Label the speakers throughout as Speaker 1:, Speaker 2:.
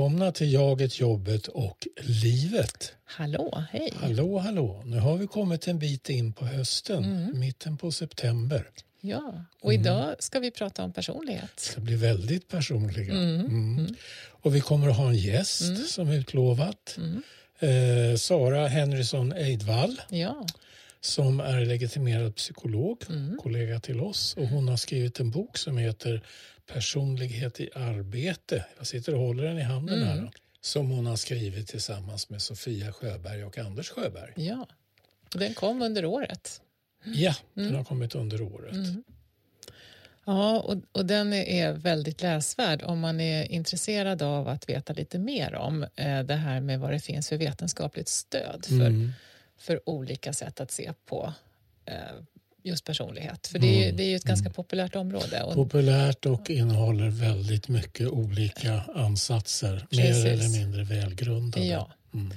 Speaker 1: Välkomna till Jaget, jobbet och livet.
Speaker 2: Hallå, hej.
Speaker 1: Hallå, hallå. Nu har vi kommit en bit in på hösten,
Speaker 2: Mm.
Speaker 1: mitten på september.
Speaker 2: Ja, och idag ska vi prata om personlighet.
Speaker 1: Det ska bli väldigt personliga.
Speaker 2: Mm.
Speaker 1: Mm. Och vi kommer att ha en gäst
Speaker 2: Mm.
Speaker 1: som utlovat.
Speaker 2: Mm.
Speaker 1: Eh, Sara Henrysson Eidvall
Speaker 2: Ja,
Speaker 1: som är legitimerad psykolog,
Speaker 2: Mm.
Speaker 1: kollega till oss. Och hon har skrivit en bok som heter Personlighet i arbete. Jag sitter och håller den i handen
Speaker 2: Mm.
Speaker 1: här. Som hon har skrivit tillsammans med Sofia Sjöberg och Anders Sjöberg.
Speaker 2: ja. Den kom under året.
Speaker 1: Ja, den
Speaker 2: Mm.
Speaker 1: har kommit under året.
Speaker 2: Mm. Ja, och, och den är väldigt läsvärd om man är intresserad av att veta lite mer om eh, det här med vad det finns för vetenskapligt stöd för,
Speaker 1: Mm.
Speaker 2: för olika sätt att se på eh, just personlighet. För det är,
Speaker 1: Mm.
Speaker 2: det är ju ett ganska populärt område. Och,
Speaker 1: Populärt och innehåller väldigt mycket olika ansatser.
Speaker 2: Precis.
Speaker 1: Mer eller mindre välgrundade.
Speaker 2: ja.
Speaker 1: Mm.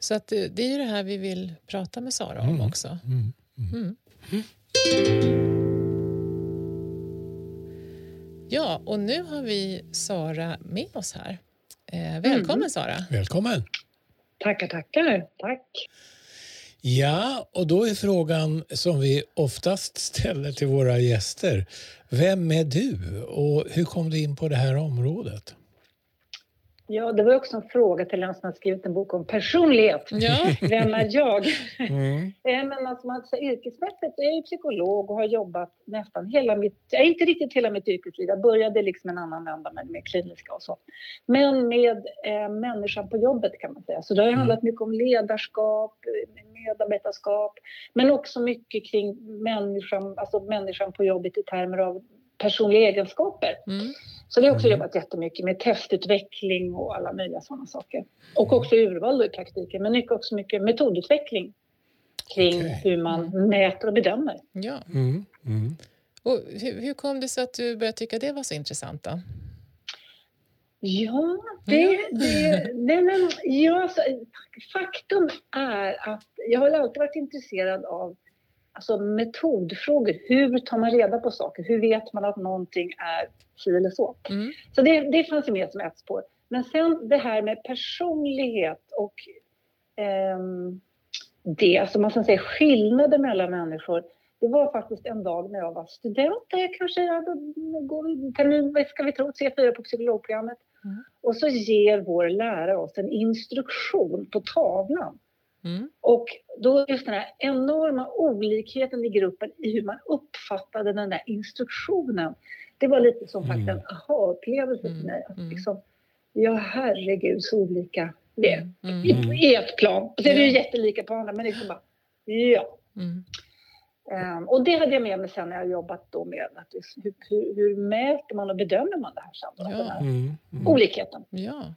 Speaker 2: Så att det, det är ju det här vi vill prata med Sara om
Speaker 1: Mm.
Speaker 2: också.
Speaker 1: Mm.
Speaker 2: Mm. Ja, och nu har vi Sara med oss här. Eh, välkommen
Speaker 3: Mm.
Speaker 2: Sara.
Speaker 1: Välkommen!
Speaker 3: Tackar, tackar. Tack.
Speaker 1: Ja, och då är frågan som vi oftast ställer till våra gäster. Vem är du och hur kom du in på det här området?
Speaker 3: Ja, det var också en fråga till en som har skrivit en bok om personlighet.
Speaker 2: Ja,
Speaker 3: Vem är jag?
Speaker 1: Mm.
Speaker 3: Eh, Men alltså, man säger, yrkesmässigt är jag ju psykolog och har jobbat nästan hela mitt, ja, inte riktigt hela mitt yrkesliv. Jag började liksom en annan vända med, med kliniska och så. Men med eh, människan på jobbet kan man säga. Så det har
Speaker 1: Mm.
Speaker 3: handlat mycket om ledarskap, eh, medarbetarskap, men också mycket kring människan, alltså människan på jobbet i termer av personliga egenskaper.
Speaker 2: mm.
Speaker 3: Så det har jag också
Speaker 1: Mm.
Speaker 3: jobbat jättemycket med testutveckling och alla möjliga sådana saker. Och också urval i praktiken, men mycket också mycket metodutveckling kring
Speaker 1: Okej.
Speaker 3: hur man mäter och bedömer.
Speaker 2: ja.
Speaker 1: Mm. Mm.
Speaker 2: Och hur, hur kom det sig att du började tycka det var så intressant? Då?
Speaker 3: Ja, det, det, det, men, ja så, faktum är att jag har alltid varit intresserad av alltså, metodfrågor. Hur tar man reda på saker? Hur vet man att någonting är si eller så?
Speaker 2: Mm.
Speaker 3: Så det, det fanns ju med som ett spår. Men sen det här med personlighet och ehm, det, alltså man kan säga skillnader mellan människor. Det var faktiskt en dag när jag var student, där jag kanske går termin, vad ska vi tro, C4 på psykologprogrammet.
Speaker 2: Mm.
Speaker 3: Och så ger vår lärare oss en instruktion på tavlan.
Speaker 2: Mm.
Speaker 3: Och då just den här enorma olikheten i gruppen i hur man uppfattade den där instruktionen. Det var lite som faktiskt en aha-upplevelse för
Speaker 2: Mm,
Speaker 3: mig. Att
Speaker 2: mm.
Speaker 3: liksom, ja, herregud så olika det är.
Speaker 2: Mm.
Speaker 1: Mm.
Speaker 3: I, ett plan. Och så är det ju jättelika på andra, men liksom bara, ja.
Speaker 2: Mm.
Speaker 3: Ehm, och det hade jag med mig sen när jag jobbat då med att hur, hur, hur mäter man och bedömer man det här sen? Då,
Speaker 2: Ja.
Speaker 3: den här
Speaker 1: Mm. Mm.
Speaker 3: olikheten.
Speaker 2: ja.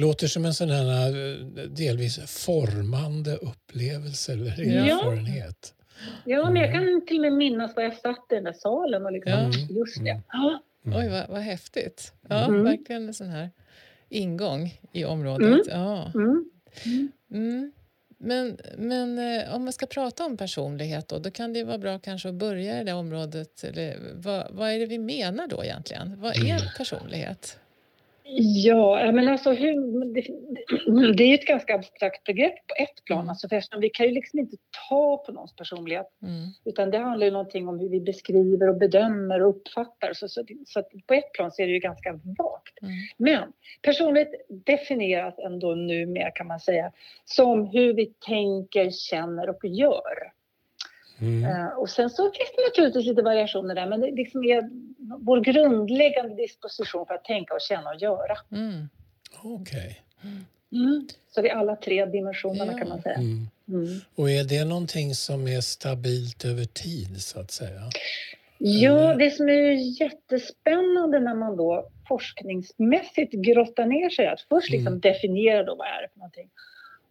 Speaker 1: Låter som en sån här eh, delvis formande upplevelse eller
Speaker 3: Ja.
Speaker 1: erfarenhet.
Speaker 3: Ja, men jag kan till och med minnas var jag satt i den där salen och liksom,
Speaker 2: Ja.
Speaker 3: just det.
Speaker 1: Mm.
Speaker 3: Ja.
Speaker 2: Oj, vad, vad häftigt. Ja,
Speaker 3: Mm.
Speaker 2: verkligen en sån här ingång i området. Ja.
Speaker 3: Mm.
Speaker 2: Mm. Men, men eh, om man ska prata om personlighet då, då kan det vara bra kanske att börja i det området. Eller, vad, vad är det vi menar då egentligen? Vad är personlighet?
Speaker 3: Ja, men alltså hur, det, det är ett ganska abstrakt begrepp på ett plan.
Speaker 2: Mm.
Speaker 3: Alltså för eftersom vi kan ju liksom inte ta på någons personlighet.
Speaker 2: Mm.
Speaker 3: Utan det handlar ju någonting om hur vi beskriver och bedömer och uppfattar. Så, så, så på ett plan så är det ju ganska vagt.
Speaker 2: Mm.
Speaker 3: Men personlighet definieras ändå numera kan man säga som hur vi tänker, känner och gör.
Speaker 1: Mm.
Speaker 3: Eh, och sen så finns det naturligtvis lite variationer där men det liksom är vår grundläggande disposition för att tänka och känna och göra.
Speaker 2: Mm.
Speaker 1: Okej.
Speaker 3: Så det är alla tre dimensionerna
Speaker 2: Ja.
Speaker 3: kan man säga.
Speaker 1: Mm.
Speaker 3: Mm.
Speaker 1: Och är det någonting som är stabilt över tid så att säga?
Speaker 3: Ja, det som är jättespännande när man då forskningsmässigt grottar ner sig att först liksom
Speaker 1: Mm.
Speaker 3: definiera då vad är det för någonting.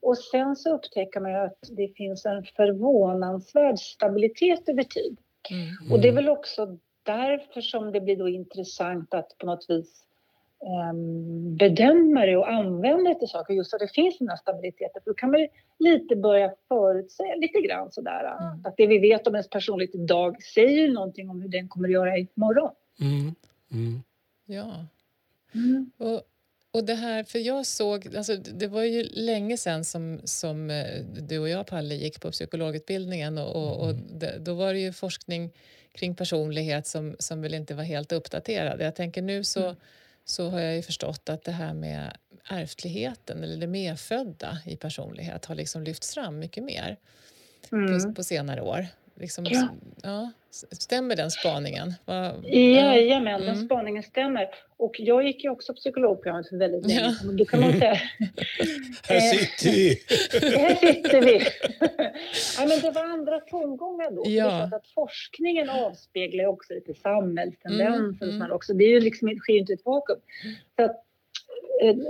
Speaker 3: Och sen så upptäcker man ju att det finns en förvånansvärd stabilitet över tid.
Speaker 2: Mm.
Speaker 3: Och det är väl också därför som det blir då intressant att på något vis um, bedöma det och använda det till saker. Just att det finns den här stabiliteten. För då kan man ju lite börja förutsäga lite grann sådär.
Speaker 2: Mm.
Speaker 3: Att det vi vet om ens personlighet idag säger ju någonting om hur den kommer att göra imorgon.
Speaker 1: Mm. Mm.
Speaker 2: Ja.
Speaker 3: Mm.
Speaker 2: Och, Och det här, för jag såg, alltså det var ju länge sedan som, som eh, du och jag Palle gick på psykologutbildningen och, och, och det, då var det ju forskning kring personlighet som, som väl inte var helt uppdaterad. Jag tänker nu så, mm. så har jag ju förstått att det här med ärftligheten eller det medfödda i personlighet har liksom lyfts fram mycket mer mm. på, på senare år. Liksom, ja. ja. Stämmer den spaningen? Va,
Speaker 3: Jajamän, den mm. spaningen stämmer. Och jag gick ju också psykologprogrammet för väldigt länge ja. Då kan man säga...
Speaker 1: här sitter vi!
Speaker 3: här sitter vi! ja, men det var andra tongångar då. Ja. Att forskningen avspeglar också lite samhällstendenser. Mm. Mm. Också. Det är ju liksom, sker ju inte ett vakuum. Så att, Eh,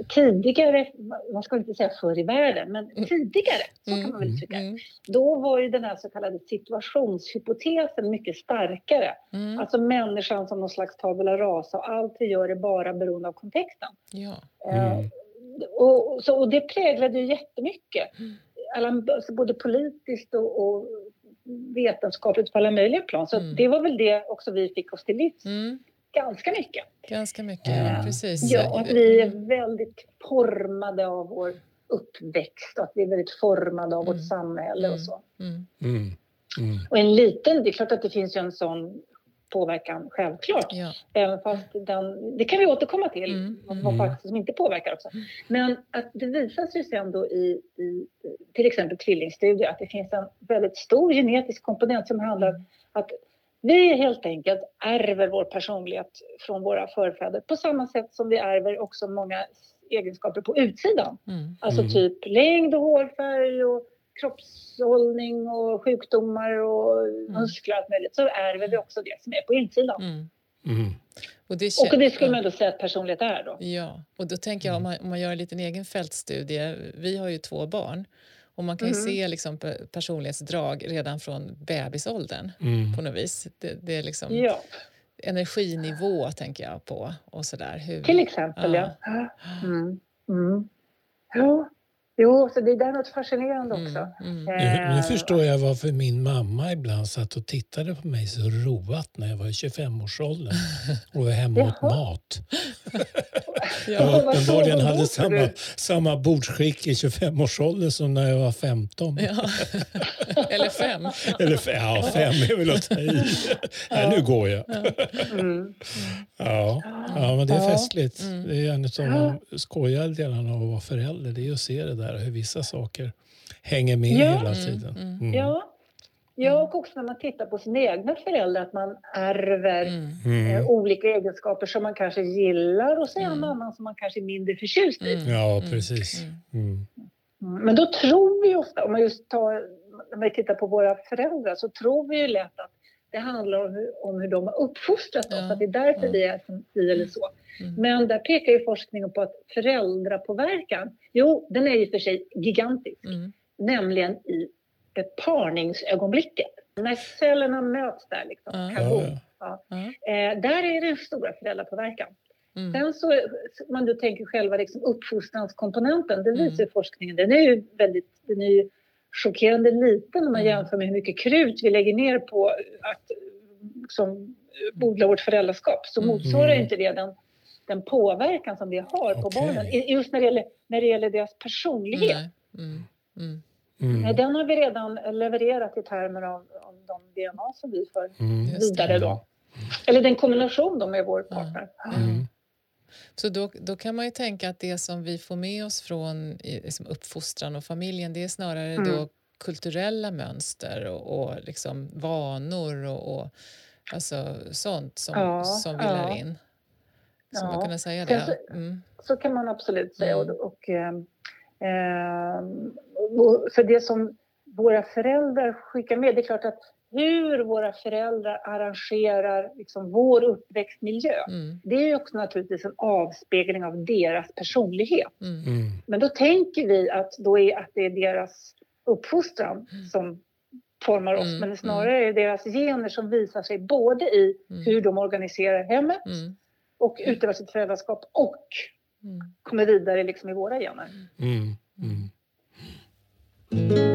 Speaker 3: tidigare, man ska inte säga förr i världen, men mm. tidigare, så kan man väl mm. tycka. Mm. Då var ju den här så kallade situationshypotesen mycket starkare. Mm. Alltså människan som någon slags tabula rasa och allt vi gör är bara beroende av kontexten. Ja. Eh, mm. och, så, och det präglade ju jättemycket. Mm. Alla, alltså både politiskt och, och vetenskapligt på alla möjliga plan. Så det var väl det också vi fick oss till livs ganska mycket.
Speaker 2: Ganska mycket, ja, precis.
Speaker 3: Ja, att vi är väldigt formade av vår uppväxt och att vi är väldigt formade av mm. vårt samhälle och mm. så. Mm. mm. Mm. Och en liten, det är klart att det finns ju en sån påverkan, självklart. Ja. Även fast den, det kan vi återkomma till, mm. vad faktiskt som inte påverkar också. Men att det visar sig sen då i, i till exempel tvillingstudier att det finns en väldigt stor genetisk komponent som handlar om att vi helt enkelt ärver vår personlighet från våra förfäder på samma sätt som vi ärver också många egenskaper på utsidan. Mm. Alltså mm. typ längd och hårfärg och kroppshållning och sjukdomar och mm. muskler och allt möjligt. Så ärver vi också det som är på insidan. Mm. mm. Och, det och det skulle man då säga att personlighet är då.
Speaker 2: Ja, och då tänker jag om man, om man gör en liten egen fältstudie. Vi har ju två barn. Och man kan ju mm. se liksom personlighetsdrag redan från bebisåldern mm. på något vis. Det, det är liksom ja. energinivå tänker jag på och sådär.
Speaker 3: Hur, Till exempel ja. ja. Mm. mm. ja. Jo, så det är något fascinerande mm, också. Mm,
Speaker 1: mm. Nu, nu, förstår jag varför min mamma ibland satt och tittade på mig så roat när jag var i 25-årsåldern och var hemma åt mat. ja, jag uppenbarligen hade samma, samma bordsskick i 25-årsåldern som när jag var 15. Ja.
Speaker 2: Eller fem.
Speaker 1: Eller fem, ja, fem är väl att ta i. Ja, nu går jag. Mm. Ja. ja, men det är festligt. Mm. Det är en av de skojigare delarna av att vara förälder. Det är att se det där hur vissa saker hänger med ja. hela tiden. Mm,
Speaker 3: mm. Ja. Ja, och också när man tittar på sina egna föräldrar, att man ärver mm. eh, olika egenskaper som man kanske gillar och så mm. en annan som man kanske är mindre förtjust i.
Speaker 1: Ja, precis.
Speaker 3: Men då tror vi ofta, om man just tar, när vi tittar på våra föräldrar, så tror vi ju lätt att det handlar om hur, om hur de har uppfostrat oss, ja. att det är därför ja. vi är som vi eller så. Mm. Men där pekar ju forskningen på att föräldrapåverkan, jo, den är ju för sig gigantisk. Mm. Nämligen i parningsögonblicket. När cellerna möts där, liksom, mm. kaboom, ja. Eh, där är den stora föräldrapåverkan. Mm. Sen så, man du tänker själva liksom uppfostranskomponenten, den visar mm. forskningen, den är ju väldigt, den är ju chockerande liten när man mm. jämför med hur mycket krut vi lägger ner på att som, odla vårt föräldraskap. Så mm. motsvarar inte det den, den påverkan som det har på okay. barnen. Just när det gäller, när det gäller deras personlighet. Mm. Mm. Mm. Den har vi redan levererat i termer av, av de DNA som vi för mm. vidare då. Eller den kombination då med vår partner. Mm.
Speaker 2: Så då, då kan man ju tänka att det som vi får med oss från liksom uppfostran och familjen det är snarare mm. då kulturella mönster och, och liksom vanor och, och alltså sånt som, ja, som vi ja. lär in. Så ja. man kunna säga det?
Speaker 3: Mm. Så, kan man absolut säga. Mm. Och, och, eh, och, för det som våra föräldrar skickar med, det är klart att hur våra föräldrar arrangerar liksom vår uppväxtmiljö. Mm. Det är också naturligtvis en avspegling av deras personlighet. Mm. mm. Men då tänker vi att, då är, att det är deras uppfostran mm. som formar oss. Mm. Men snarare är det deras gener som visar sig både i hur de organiserar hemmet och utövar sitt föräldraskap och kommer vidare liksom i våra gener.
Speaker 2: Det där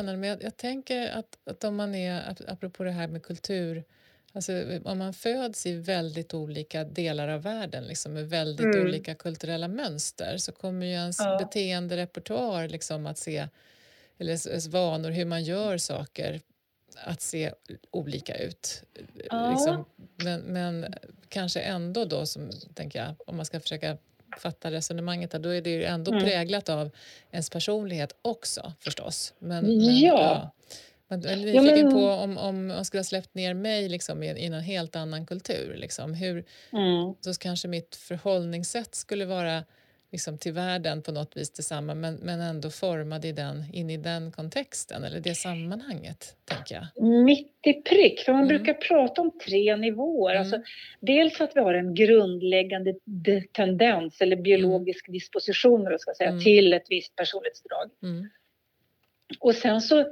Speaker 2: spännande. Men jag, jag tänker att, att om man är, apropå det här med kultur, alltså om man föds i väldigt olika delar av världen liksom, med väldigt mm. olika kulturella mönster så kommer ju ens ja. beteenderepertoar liksom, att se, eller ens vanor, hur man gör saker att se olika ut. Ja. Liksom, men, men kanske ändå då, som, tänker jag, om man ska försöka fatta resonemanget då är det ju ändå mm. präglat av ens personlighet också förstås. Men, men ja. ja. Man är nyfiken ja, men... på om, om man skulle ha släppt ner mig liksom, i, i en helt annan kultur. Liksom. Hur, mm. Så kanske mitt förhållningssätt skulle vara liksom till världen på något vis detsamma men, men ändå formad i den, in i den kontexten eller det sammanhanget. tänker jag.
Speaker 3: Mitt i prick, för man mm. brukar prata om tre nivåer. Mm. Alltså, dels att vi har en grundläggande tendens eller biologisk mm. disposition ska säga, mm. till ett visst personlighetsdrag. Mm. Och sen så,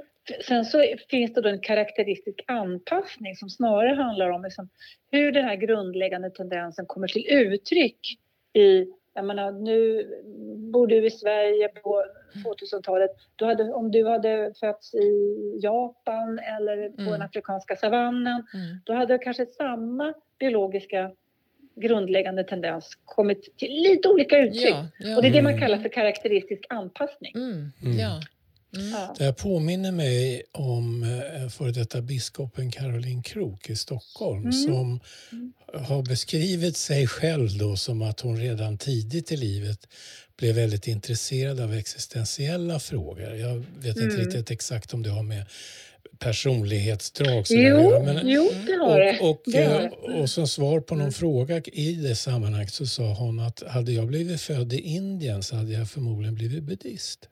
Speaker 3: sen så finns det då en karaktäristisk anpassning som snarare handlar om liksom hur den här grundläggande tendensen kommer till uttryck i jag menar, nu bor du i Sverige på 2000-talet. Du hade, om du hade fötts i Japan eller på mm. den afrikanska savannen, mm. då hade kanske samma biologiska grundläggande tendens kommit till lite olika uttryck. Ja, ja. Och det är det man mm. kallar för karaktäristisk anpassning.
Speaker 2: Mm. Ja.
Speaker 1: Mm. Det här påminner mig om eh, före detta biskopen Caroline Krook i Stockholm mm. som mm. har beskrivit sig själv då som att hon redan tidigt i livet blev väldigt intresserad av existentiella frågor. Jag vet inte mm. riktigt exakt om det har med personlighetsdrag.
Speaker 3: Jo, men, jo, det har det.
Speaker 1: Och, och,
Speaker 3: det
Speaker 1: har det. och, och som svar på någon mm. fråga i det sammanhanget så sa hon att hade jag blivit född i Indien så hade jag förmodligen blivit buddhist.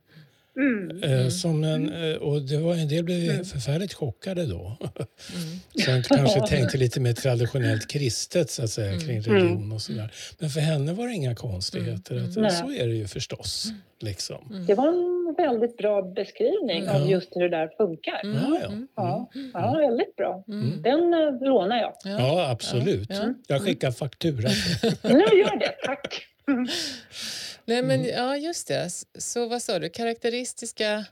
Speaker 1: Mm, eh, mm, som en, mm. Eh, och det var, en del blev mm. förfärligt chockade då. Mm. Som kanske tänkte lite mer traditionellt kristet så att säga, mm. kring religion och sådär. Men för henne var det inga konstigheter. Att, så är det ju förstås. Liksom.
Speaker 3: Det var en väldigt bra beskrivning av just hur det där funkar.
Speaker 1: Ja, ja.
Speaker 3: Ja, ja, väldigt bra. Den uh, lånar jag.
Speaker 1: Ja, absolut. Jag skickar faktura.
Speaker 3: Nu gör det, tack.
Speaker 2: Nej, men mm. ja, just det. Så vad sa du? Karaktäristiska?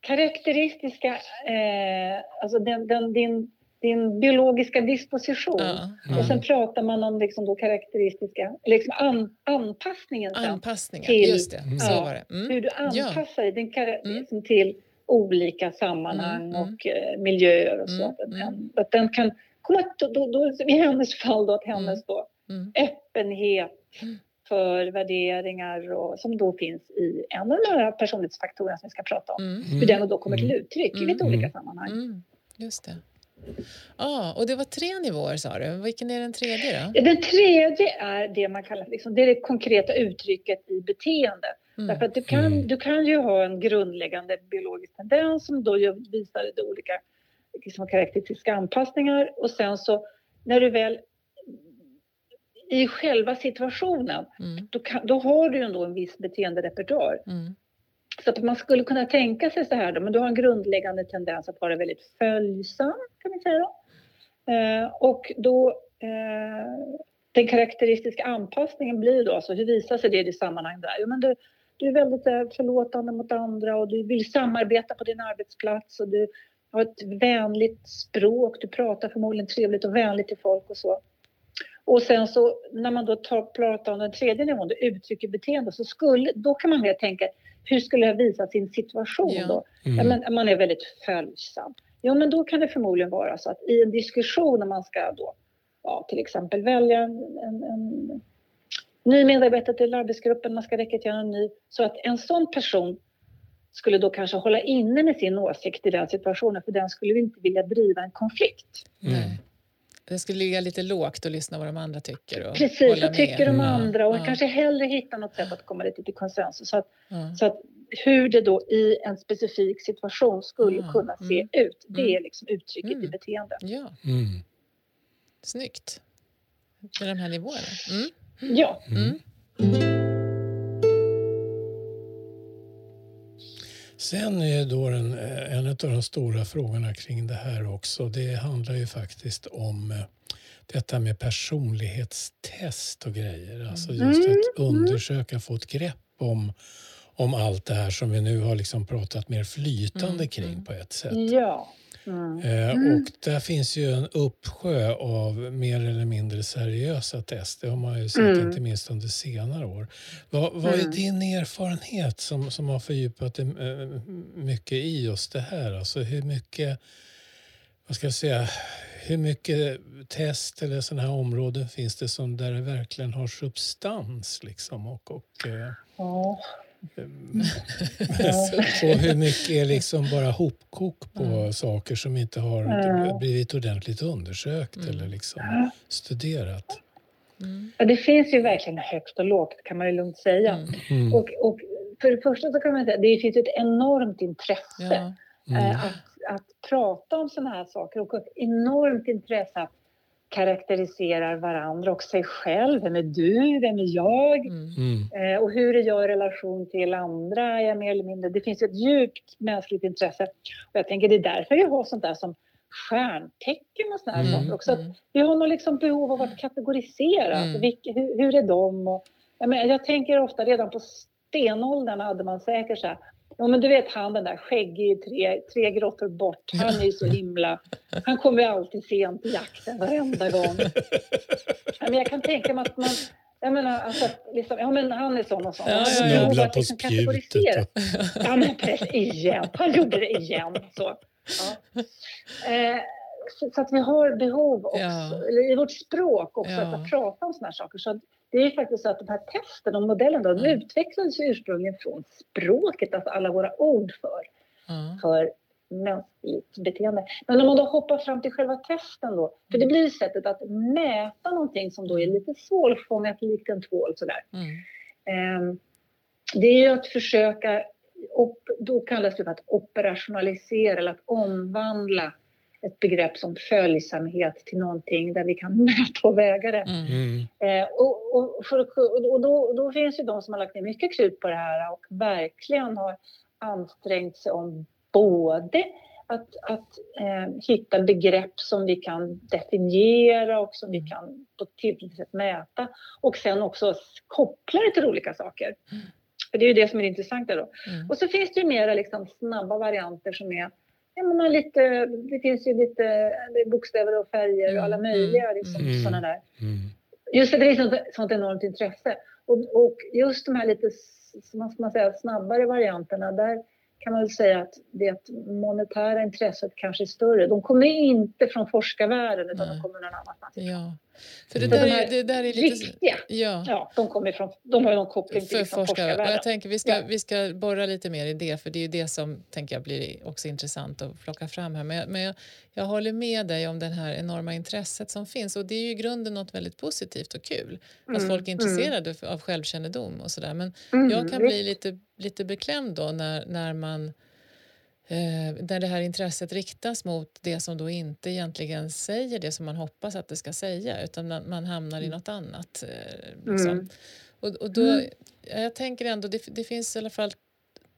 Speaker 3: Karaktäristiska, eh, alltså den, den, din, din biologiska disposition. Ja, mm. Och sen pratar man om liksom då karaktäristiska, liksom an, anpassningen.
Speaker 2: Anpassningen, till, just det. Mm. Så var det.
Speaker 3: Mm. Hur du anpassar dig din, mm. liksom till olika sammanhang mm, och eh, miljöer och så. Att, den, att den kan komma, då, då, då, i hennes fall då, att hennes då, öppenhet för värderingar och, som då finns i en av de här personlighetsfaktorerna som vi ska prata om. Mm. Hur den då kommer till mm. uttryck mm. i lite olika sammanhang.
Speaker 2: Mm. Just det. Ah, och det var tre nivåer sa du. Vilken är den tredje då?
Speaker 3: Den tredje är det man kallar liksom, det, är det konkreta uttrycket i beteende. Mm. Därför att du kan, mm. du kan ju ha en grundläggande biologisk tendens som då visar olika liksom, karaktäristiska anpassningar och sen så när du väl i själva situationen, mm. då, kan, då, har du ju ändå en viss beteenderepertoar. Mm. Så att man skulle kunna tänka sig så här då, men du har en grundläggande tendens att vara väldigt följsam, kan vi säga. Eh, och då, eh, den karaktäristiska anpassningen blir då, alltså hur visar sig det i det sammanhang där? Jo, men du, du är väldigt eh, förlåtande mot andra och du vill samarbeta på din arbetsplats och du har ett vänligt språk, du pratar förmodligen trevligt och vänligt till folk och så. Och sen så när man då tar, pratar om den tredje nivån, det uttrycker beteende, så skulle, då kan man mer tänka hur skulle jag visa sin situation ja. då? Mm. Ja, men man är väldigt följsam. Jo, men då kan det förmodligen vara så att i en diskussion när man ska då, ja, till exempel välja en, en, en ny medarbetare till arbetsgruppen, man ska rekrytera en ny, så att en sån person skulle då kanske hålla inne med sin åsikt i den situationen, för den skulle inte vilja driva en konflikt. Mm.
Speaker 2: Den skulle ligga lite lågt och lyssna vad de andra tycker. Och
Speaker 3: Precis, vad tycker de andra och ja. kanske hellre hitta något sätt att komma lite till konsensus. Så att, ja. så att hur det då i en specifik situation skulle ja. kunna se mm. ut, det är mm. liksom uttrycket mm. i beteende.
Speaker 2: Ja. Mm. Snyggt. Med de här nivåerna. Mm.
Speaker 3: Ja.
Speaker 1: Sen är då den, en av de stora frågorna kring det här också, det handlar ju faktiskt om eh, detta med personlighetstest och grejer. Alltså mm. just att mm. undersöka, få ett grepp om, om allt det här som vi nu har liksom pratat mer flytande mm. kring på ett sätt.
Speaker 3: Ja.
Speaker 1: Mm. Eh, mm. Och där finns ju en uppsjö av mer eller mindre seriösa test. Det har man ju sett mm. inte minst under senare år. Vad, vad är mm. din erfarenhet som, som har fördjupat dig eh, mycket i just det här? Alltså hur mycket, vad ska jag säga, hur mycket test eller sådana här områden finns det som där det verkligen har substans liksom och, och
Speaker 3: eh, ja.
Speaker 1: Så hur mycket är liksom bara hopkok på mm. saker som inte har mm. blivit ordentligt undersökt mm. eller liksom studerat?
Speaker 3: Mm. Ja, det finns ju verkligen högt och lågt kan man ju lugnt säga. Mm. Mm. Och, och, för det första så kan man säga att det finns ett enormt intresse ja. äh, att, att prata om sådana här saker och ett enormt intresse att karaktäriserar varandra och sig själv. Vem är du? Vem är jag? Mm. mm. Eh, och hur är jag i relation till andra? Är jag mer eller mindre? Det finns ett djupt mänskligt intresse. Och jag tänker det är därför vi har sånt där som stjärntecken och här mm. saker också. Mm. Vi har nog liksom behov av att kategorisera. Mm. Vilka, hur, hur, är de? Och, jag, menar, jag tänker ofta redan på stenåldern hade man säkert så här, Ja, men du vet han den där skäggig tre, tre grottor bort. Han är ju så himla... Han kommer ju alltid sent till jakten varenda gång. men jag kan tänka mig att man... Jag menar, alltså, liksom, ja, men han är sån och sån. Ja,
Speaker 1: Snubbla på spjutet.
Speaker 3: Ja, men precis. Igen. Han gjorde det igen. Så. Ja. Eh, så, så, att vi har behov också, ja. eller i vårt språk också, ja. att prata om såna här saker. Så det är faktiskt så att de här testen och modellerna de mm. utvecklades ursprungligen från språket, alltså alla våra ord för, mm. för mänskligt beteende. Men om man då hoppar fram till själva testen då, för det mm. blir sättet att mäta någonting som då är lite svårfångat likt en tvål sådär. Mm. Ehm, det är ju att försöka, då kallas det för att operationalisera eller att omvandla ett begrepp som följsamhet till någonting där vi kan mäta och väga det. Mm. mm. Eh, och, och, för, och då, då, finns ju de som har lagt ner mycket krut på det här och verkligen har ansträngt sig om både att, att eh, hitta begrepp som vi kan definiera och som vi mm. kan på ett tillräckligt sätt mäta och sen också koppla det till olika saker. Mm. För det är ju det som är det intressanta då. Mm. Och så finns det ju mera liksom snabba varianter som är jag menar, lite, det finns ju lite bokstäver och färger och alla mm, möjliga mm, liksom, mm, sådana där. Mm. Just det, det finns ett sånt enormt intresse. Och, och just de här lite vad ska man säga, snabbare varianterna, där kan man väl säga att det monetära intresset kanske är större. De kommer inte från forskarvärlden utan Nej. de kommer någon annanstans
Speaker 2: ja. För det, där, de är, det där är lite...
Speaker 3: Riktiga, ja. ja, de kommer från, de har någon koppling till
Speaker 2: för forskarvärlden. Jag tänker vi ska, ja. vi ska borra lite mer i det för det är det som tänker jag blir också intressant att plocka fram här. Men, men jag, jag håller med dig om det här enorma intresset som finns och det är ju i grunden något väldigt positivt och kul. Mm. Att folk är intresserade mm. av självkännedom och sådär. Men mm. jag kan bli lite, lite beklämd då när, när man där det här intresset riktas mot det som då inte egentligen säger det som man hoppas att det ska säga utan man, man hamnar i mm. något annat. Eh, liksom. mm. och, och då, mm. Jag tänker ändå, det, det finns i alla fall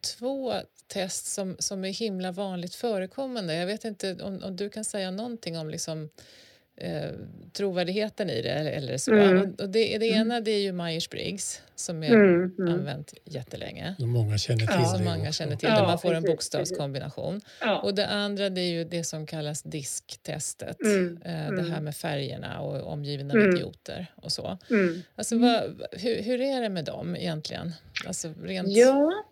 Speaker 2: två test som, som är himla vanligt förekommande. Jag vet inte om, om du kan säga någonting om liksom, eh, trovärdigheten i det. Eller så. Mm. Och det, det ena mm. det är ju Myers-Briggs som är mm, mm. använt jättelänge.
Speaker 1: Som många känner till.
Speaker 2: Ja. Som många känner till, ja, man får en bokstavskombination. Ja. Och det andra det är ju det som kallas disktestet. Mm, eh, det här mm. med färgerna och omgivna mm. idioter och så. Alltså, vad, hur, hur är det med dem egentligen? Alltså, rent...
Speaker 3: Ja,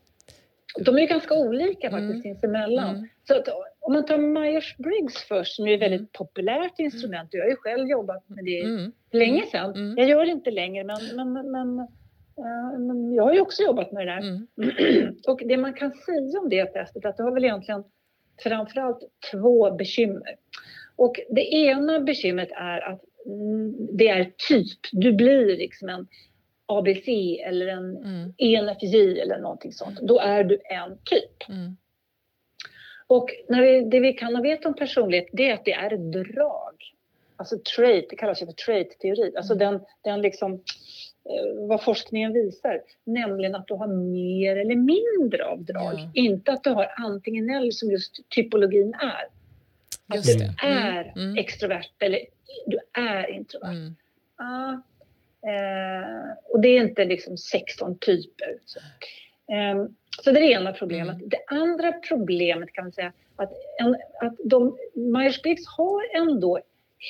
Speaker 3: de är ganska olika faktiskt mm. sinsemellan. Så att, om man tar Myers-Briggs först, som är ett väldigt mm. populärt instrument. Jag har ju själv jobbat med det mm. länge sedan. Mm. Jag gör det inte längre, men, men, men, äh, men jag har ju också jobbat med det där. Mm. Och det man kan säga om det testet, att det har väl egentligen framförallt två bekymmer. Och det ena bekymret är att det är typ, du blir liksom en ABC eller en mm. ENFJ eller någonting sånt. Då är du en typ. Mm. Och när vi, det vi kan och vet om personlighet det är att det är ett drag. Alltså trait, det kallas ju för trait-teori. Alltså mm. den, den liksom eh, vad forskningen visar, nämligen att du har mer eller mindre av drag. Ja. Inte att du har antingen eller som just typologin är. Att du mm. är mm. extrovert eller du är introvert. Mm. Eh, och det är inte liksom 16 typer. Så. Eh, så det är det ena problemet. Mm. Det andra problemet kan man säga att, en, att de, Myers-Briggs har ändå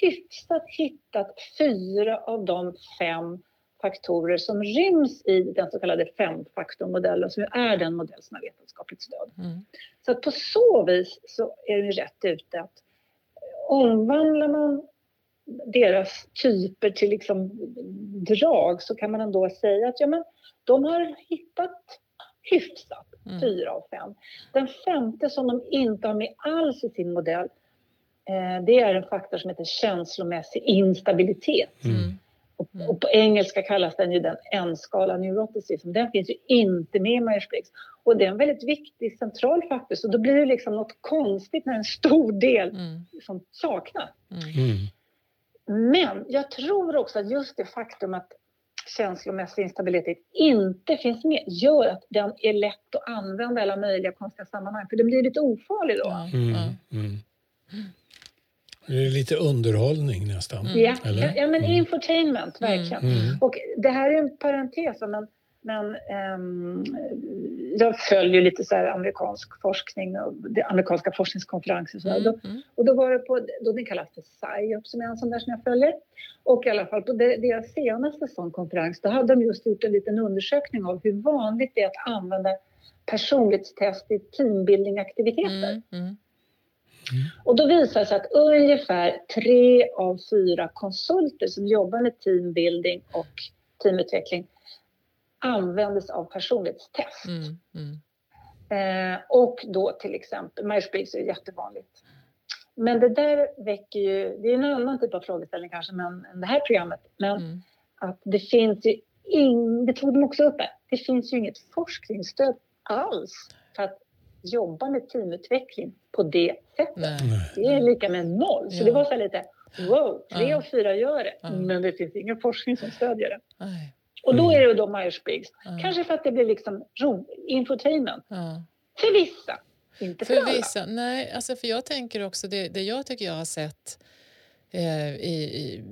Speaker 3: hyfsat hittat fyra av de fem faktorer som ryms i den så kallade femfaktormodellen som är den modell som har vetenskapligt stöd. Mm. Så att på så vis så är det rätt ute att omvandlar man deras typer till liksom drag så kan man ändå säga att ja, men de har hittat hyfsat mm. fyra av fem. Den femte som de inte har med alls i sin modell eh, det är en faktor som heter känslomässig instabilitet. Mm. Och, mm. och, på engelska kallas den ju den enskala neuroticism. Den finns ju inte med i Myers-Briggs. Och det är en väldigt viktig central faktor. Så då blir det liksom något konstigt när en stor del mm. som saknas. Mm. Mm. Men jag tror också att just det faktum att känslomässig instabilitet inte finns med gör att den är lätt att använda i alla möjliga konstiga sammanhang. För den blir lite ofarlig då. Mm. Mm.
Speaker 1: Det är lite underhållning nästan.
Speaker 3: Mm. Ja, Eller? ja, men infotainment, verkligen. Mm. Och det här är en parentes, men, men um, jag följer lite så amerikansk forskning och amerikanska forskningskonferenser. Så mm. då, och då var det på, då den kallas för PSYOP som är en sån där som jag följer. Och i alla fall på deras senaste sån konferens, då hade de just gjort en liten undersökning av hur vanligt det är att använda personlighetstest i teambuildingaktiviteter. Mm, mm. Mm. Och då visar det sig att ungefär tre av fyra konsulter som jobbar med teambuilding och teamutveckling använder sig av personlighetstest. Mm. Mm. Eh, och då till exempel, Myers-Briggs är jättevanligt. Men det där väcker ju, det är en annan typ av frågeställning kanske men, än det här programmet. Men mm. att det finns ju in, det tog de också upp här, det finns ju inget forskningsstöd alls för att jobba med teamutveckling på det sättet. Nej. Det är lika med noll. Så ja. det var så lite, wow, tre av fyra gör det. Ja. Men det finns ingen forskning som stödjer det. Nej. Och då är det då Myers-Briggs. Kanske för att det blir liksom infotainment. För vissa. Inte för,
Speaker 2: för vissa. Nej, alltså för jag tänker också, det, det jag tycker jag har sett eh, i, i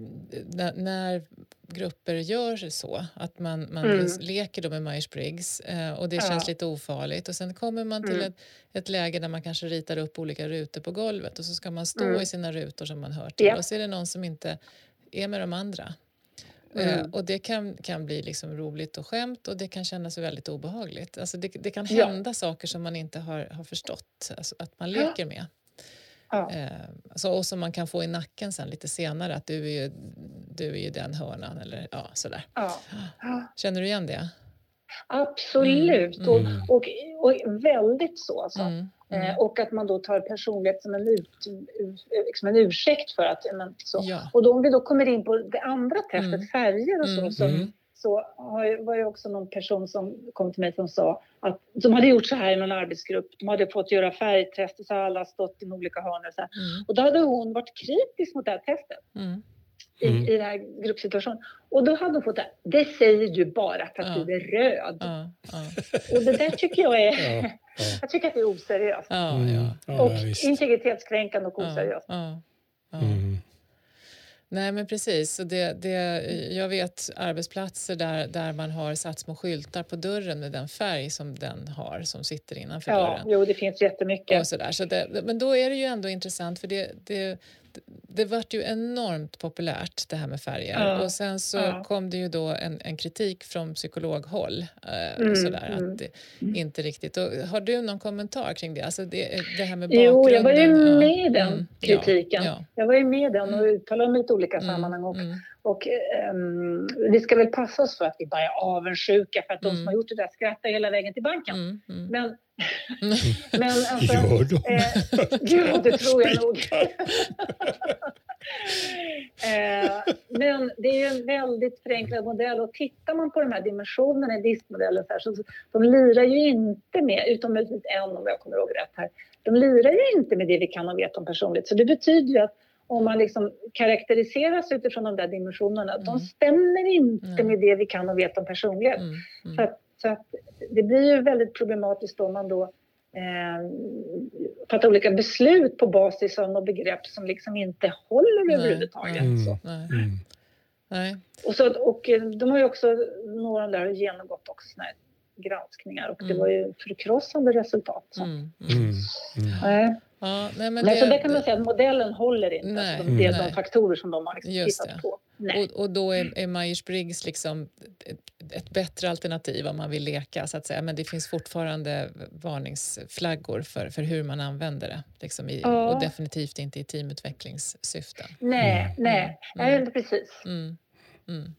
Speaker 2: när, när, grupper gör så, att man, man mm. leker då med Myers-Briggs eh, och det ja. känns lite ofarligt och sen kommer man till mm. ett, ett läge där man kanske ritar upp olika rutor på golvet och så ska man stå mm. i sina rutor som man hör till ja. och så är det någon som inte är med de andra. Eh, mm. och det kan, kan bli liksom roligt och skämt och det kan kännas väldigt obehagligt. Alltså det, det kan hända ja. saker som man inte har, har förstått alltså att man leker med. Ja. Eh, alltså, och som man kan få i nacken sen lite senare att du är ju, du är ju den hörnan eller ja, sådär. Ja. Känner du igen det?
Speaker 3: Absolut, mm. Mm. Och, och, och, väldigt så. Alltså. Mm. Mm. Eh, och att man då tar personlighet som en, ut, liksom en ursäkt för att... Men, så. Ja. Och då, om vi då kommer in på det andra testet, mm. färger och så, mm. mm så var det också någon person som kom till mig som sa att de hade gjort så här i någon arbetsgrupp. De hade fått göra färgtest och så hade alla stått i olika hörn. Och, så mm. och då hade hon varit kritisk mot det här testet. I, mm. i den här gruppsituationen. Och då hade hon fått det det säger du bara för att ja. du är röd. Ja. Ja. Och det där tycker jag är, jag tycker att det är oseriöst. Mm. och integritetskränkande och oseriöst. Mm.
Speaker 2: Nej, men precis. Så det, det, jag vet arbetsplatser där, där man har satt små skyltar på dörren med den färg som den har som sitter innanför
Speaker 3: ja,
Speaker 2: dörren.
Speaker 3: Jo, det finns jättemycket.
Speaker 2: Och så där. Så det, men då är det ju ändå intressant för det, det, det vart ju enormt populärt det här med färger ja. och sen så ja. kom det ju då en, en kritik från psykologhåll. Eh, mm, sådär, mm. att det inte riktigt. Och har du någon kommentar kring det? Alltså det, det här med bakgrunden?
Speaker 3: Jo, jag var ju med i den mm, kritiken. Ja, jag var ju med i den och mm. uttalade mig i olika mm, sammanhang. Och. Och um, vi ska väl passa oss för att vi bara är avundsjuka för att de som har gjort det där skrattar hela vägen till banken. Men
Speaker 1: Men alltså, Gör de?
Speaker 3: Eh, ja, det tror jag nog. eh, men det är ju en väldigt förenklad modell och tittar man på de här dimensionerna i diskmodellen så, här, så de lirar ju inte med, utom möjligtvis en om jag kommer ihåg rätt här, de lirar ju inte med det vi kan och vet om personlighet. Så det betyder ju att om man liksom karaktäriseras utifrån de där dimensionerna, mm. de stämmer inte mm. med det vi kan och vet om personlighet. Mm. mm. Så, att, så att det blir ju väldigt problematiskt om man då eh, fattar olika beslut på basis av något begrepp som liksom inte håller Nej. överhuvudtaget. Mm. Så. Nej. Nej. Och, så, och eh, de har ju också, några där genomgått också såna här granskningar och mm. det var ju förkrossande resultat. Så. Mm. Mm. Nej. Ja, nej, men nej, det, så det kan man säga att modellen håller inte. Nej, alltså, det är nej. de faktorer som de har tittat det. på.
Speaker 2: Och, och, då är, är Myers-Briggs liksom ett, ett, bättre alternativ om man vill leka, så att säga. Men det finns fortfarande varningsflaggor för, för hur man använder det. Liksom i, ja. Och definitivt inte i teamutvecklingssyften.
Speaker 3: Nej, mm. nej, mm. nej precis. Mm. mm.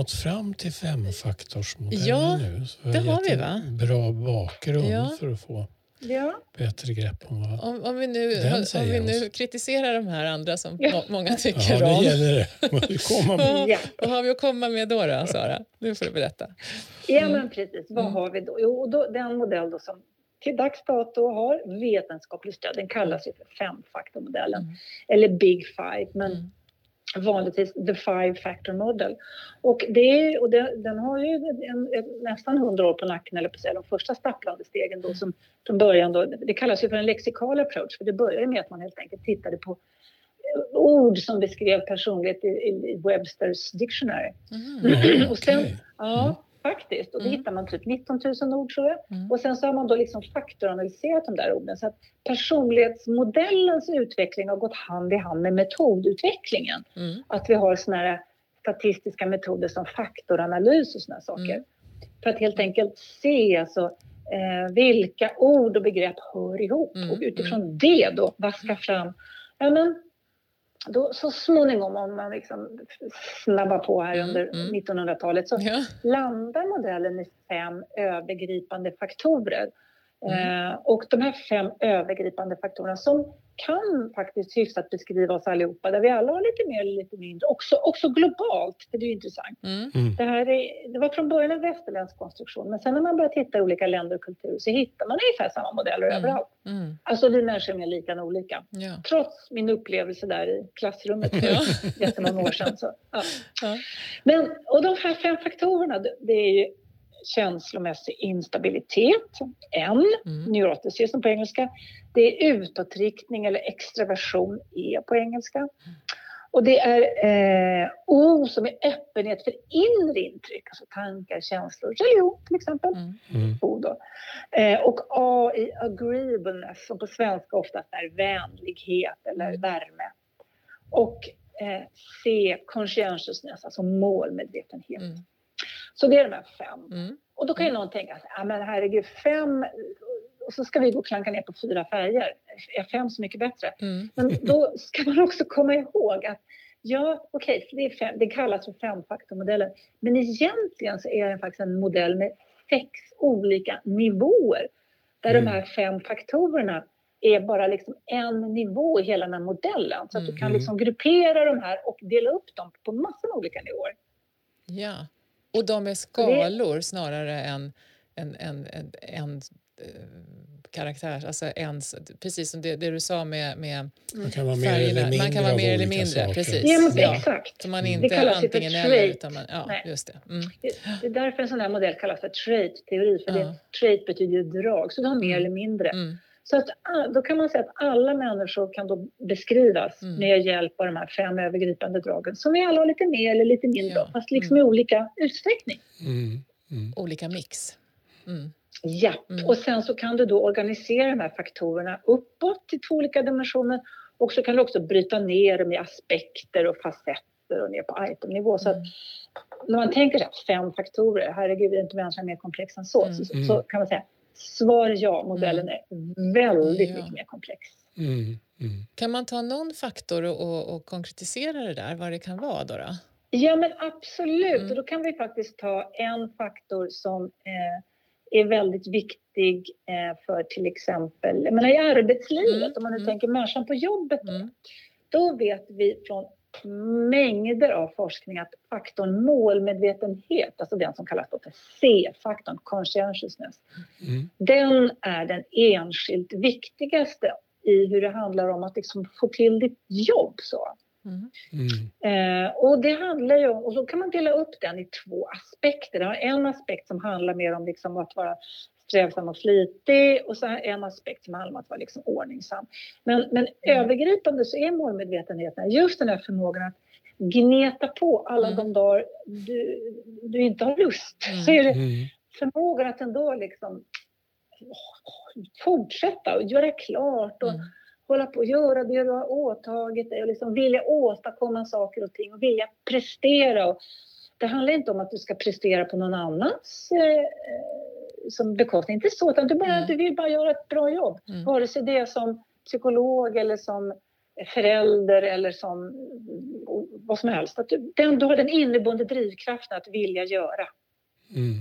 Speaker 1: Nått fram till femfaktorsmodellen
Speaker 2: ja,
Speaker 1: nu?
Speaker 2: Så det har vi va?
Speaker 1: Bra bakgrund ja. för att få ja. bättre grepp om vad
Speaker 2: om, om vi nu, den säger Om vi nu oss. kritiserar de här andra som ja. många tycker
Speaker 1: ja,
Speaker 2: om.
Speaker 1: Ja, det gäller det. Komma med.
Speaker 2: ja. vad har vi att komma med då, då Sara? Nu får du berätta.
Speaker 3: Ja, men precis. Vad mm. har vi då? Jo, då, den modell då som till dags dato har vetenskapligt stöd. Den kallas ju för femfaktormodellen, mm. eller Big Five. Men mm vanligtvis the five factor model. Och, det, och det, den har ju en, en, nästan hundra år på nacken, eller på säga, de första stapplande stegen då som från början då, det kallas ju för en lexikal approach för det började med att man helt enkelt tittade på eh, ord som beskrev personlighet i, i Websters dictionary. Mm. och sen, ja. Faktiskt. Och då mm. hittar man typ 19 000 ord tror jag. Mm. Och sen så har man då liksom faktoranalyserat de där orden. Så att personlighetsmodellens utveckling har gått hand i hand med metodutvecklingen. Mm. Att vi har såna här statistiska metoder som faktoranalys och såna saker. Mm. För att helt enkelt se alltså, eh, vilka ord och begrepp hör ihop mm. och utifrån mm. det då vaska fram ja, men, då, så småningom, om man liksom snabbar på här mm, under mm. 1900-talet, så ja. landar modellen i fem övergripande faktorer. Mm. Eh, och de här fem övergripande faktorerna som kan faktiskt hyfsat beskriva oss allihopa, där vi alla har lite mer eller lite mindre, också, också globalt, för det är ju intressant. Mm. mm. Det, här är, det var från början en västerländsk konstruktion, men sen när man börjar titta i olika länder och kulturer så hittar man ungefär samma modeller mm. överallt. Mm. Alltså vi människor är mer lika än olika. Ja. Trots min upplevelse där i klassrummet för ja. jättemånga år sedan. Så, ja. Ja. Men, och de här fem faktorerna, det är ju känslomässig instabilitet, N, mm. neuroticism på engelska. Det är utåtriktning eller extraversion, E på engelska. Och det är eh, O som är öppenhet för inre intryck, alltså tankar, känslor, religion till exempel. Mm. mm. O då. Eh, och A i agreeableness som på svenska oftast är vänlighet eller mm. värme. Och eh, C conscientiousness, alltså målmedvetenhet. Mm. Så det är de här fem. Mm. Och då kan ju någon tänka, ja men herregud, fem och så ska vi gå och klanka ner på fyra färger. Är fem så mycket bättre? Mm. Men då ska man också komma ihåg att ja, okej, okay, det, det kallas för femfaktormodellen. Men egentligen så är det faktiskt en modell med sex olika nivåer. Där mm. de här fem faktorerna är bara liksom en nivå i hela den här modellen. Så att du kan mm. liksom gruppera de här och dela upp dem på massor med olika nivåer.
Speaker 2: Ja, och de är skalor det... snarare än en, en, en, en eh, karaktär, alltså ens, precis som det, det du sa med, med
Speaker 1: man kan vara mer färgerna. eller mindre, man kan vara mer eller mindre
Speaker 3: precis. Ja, men ja. exakt.
Speaker 2: Så man inte det kallas antingen för eller. Utan man, ja, Nej. just det. Mm.
Speaker 3: det. är därför en sån här modell kallas för trait-teori, för ja. det, trait betyder drag, så du har mer mm. eller mindre. Mm. Så att, då kan man säga att alla människor kan då beskrivas mm. med hjälp av de här fem övergripande dragen som vi alla har lite mer eller lite mindre ja. fast liksom mm. i olika utsträckning. Mm.
Speaker 2: mm. Olika mix. Mm.
Speaker 3: Ja, mm. och sen så kan du då organisera de här faktorerna uppåt till två olika dimensioner och så kan du också bryta ner dem i aspekter och facetter och ner på itemnivå. Så att när man tänker så här, fem faktorer, herregud, är inte människan mer komplex än så, så, så kan man säga Svar ja, modellen mm. är väldigt ja. mycket mer komplex. Mm.
Speaker 2: Mm. Kan man ta någon faktor och, och, konkretisera det där, vad det kan vara då? då?
Speaker 3: Ja men absolut, mm. och då kan vi faktiskt ta en faktor som eh, är väldigt viktig eh, för till exempel, menar i arbetslivet, mm. om man nu mm. tänker människan på jobbet, mm. då vet vi från mängder av forskning att faktorn målmedvetenhet, alltså den som kallas för C-faktorn, conscientiousness, mm. den är den enskilt viktigaste i hur det handlar om att liksom få till ditt jobb. Så. Mm. Eh, och det handlar ju om, och så kan man dela upp den i två aspekter. Det har en aspekt som handlar mer om liksom att vara strävsam och flitig och så en aspekt som handlar om att vara liksom ordningsam. Men, men mm. övergripande så är målmedvetenheten just den här förmågan att gneta på alla mm. de dagar du, du inte har lust. Mm. Så är det mm. förmågan att ändå liksom fortsätta och göra klart och mm. hålla på och göra det du har åtagit dig och liksom vilja åstadkomma saker och ting och vilja prestera. Och det handlar inte om att du ska prestera på någon annans eh, som bekostning. Inte så, utan du, bara, mm. du vill bara göra ett bra jobb. Mm. Vare sig det är som psykolog eller som förälder eller som vad som helst. Att du, den, du har den inneboende drivkraften att vilja göra. Mm.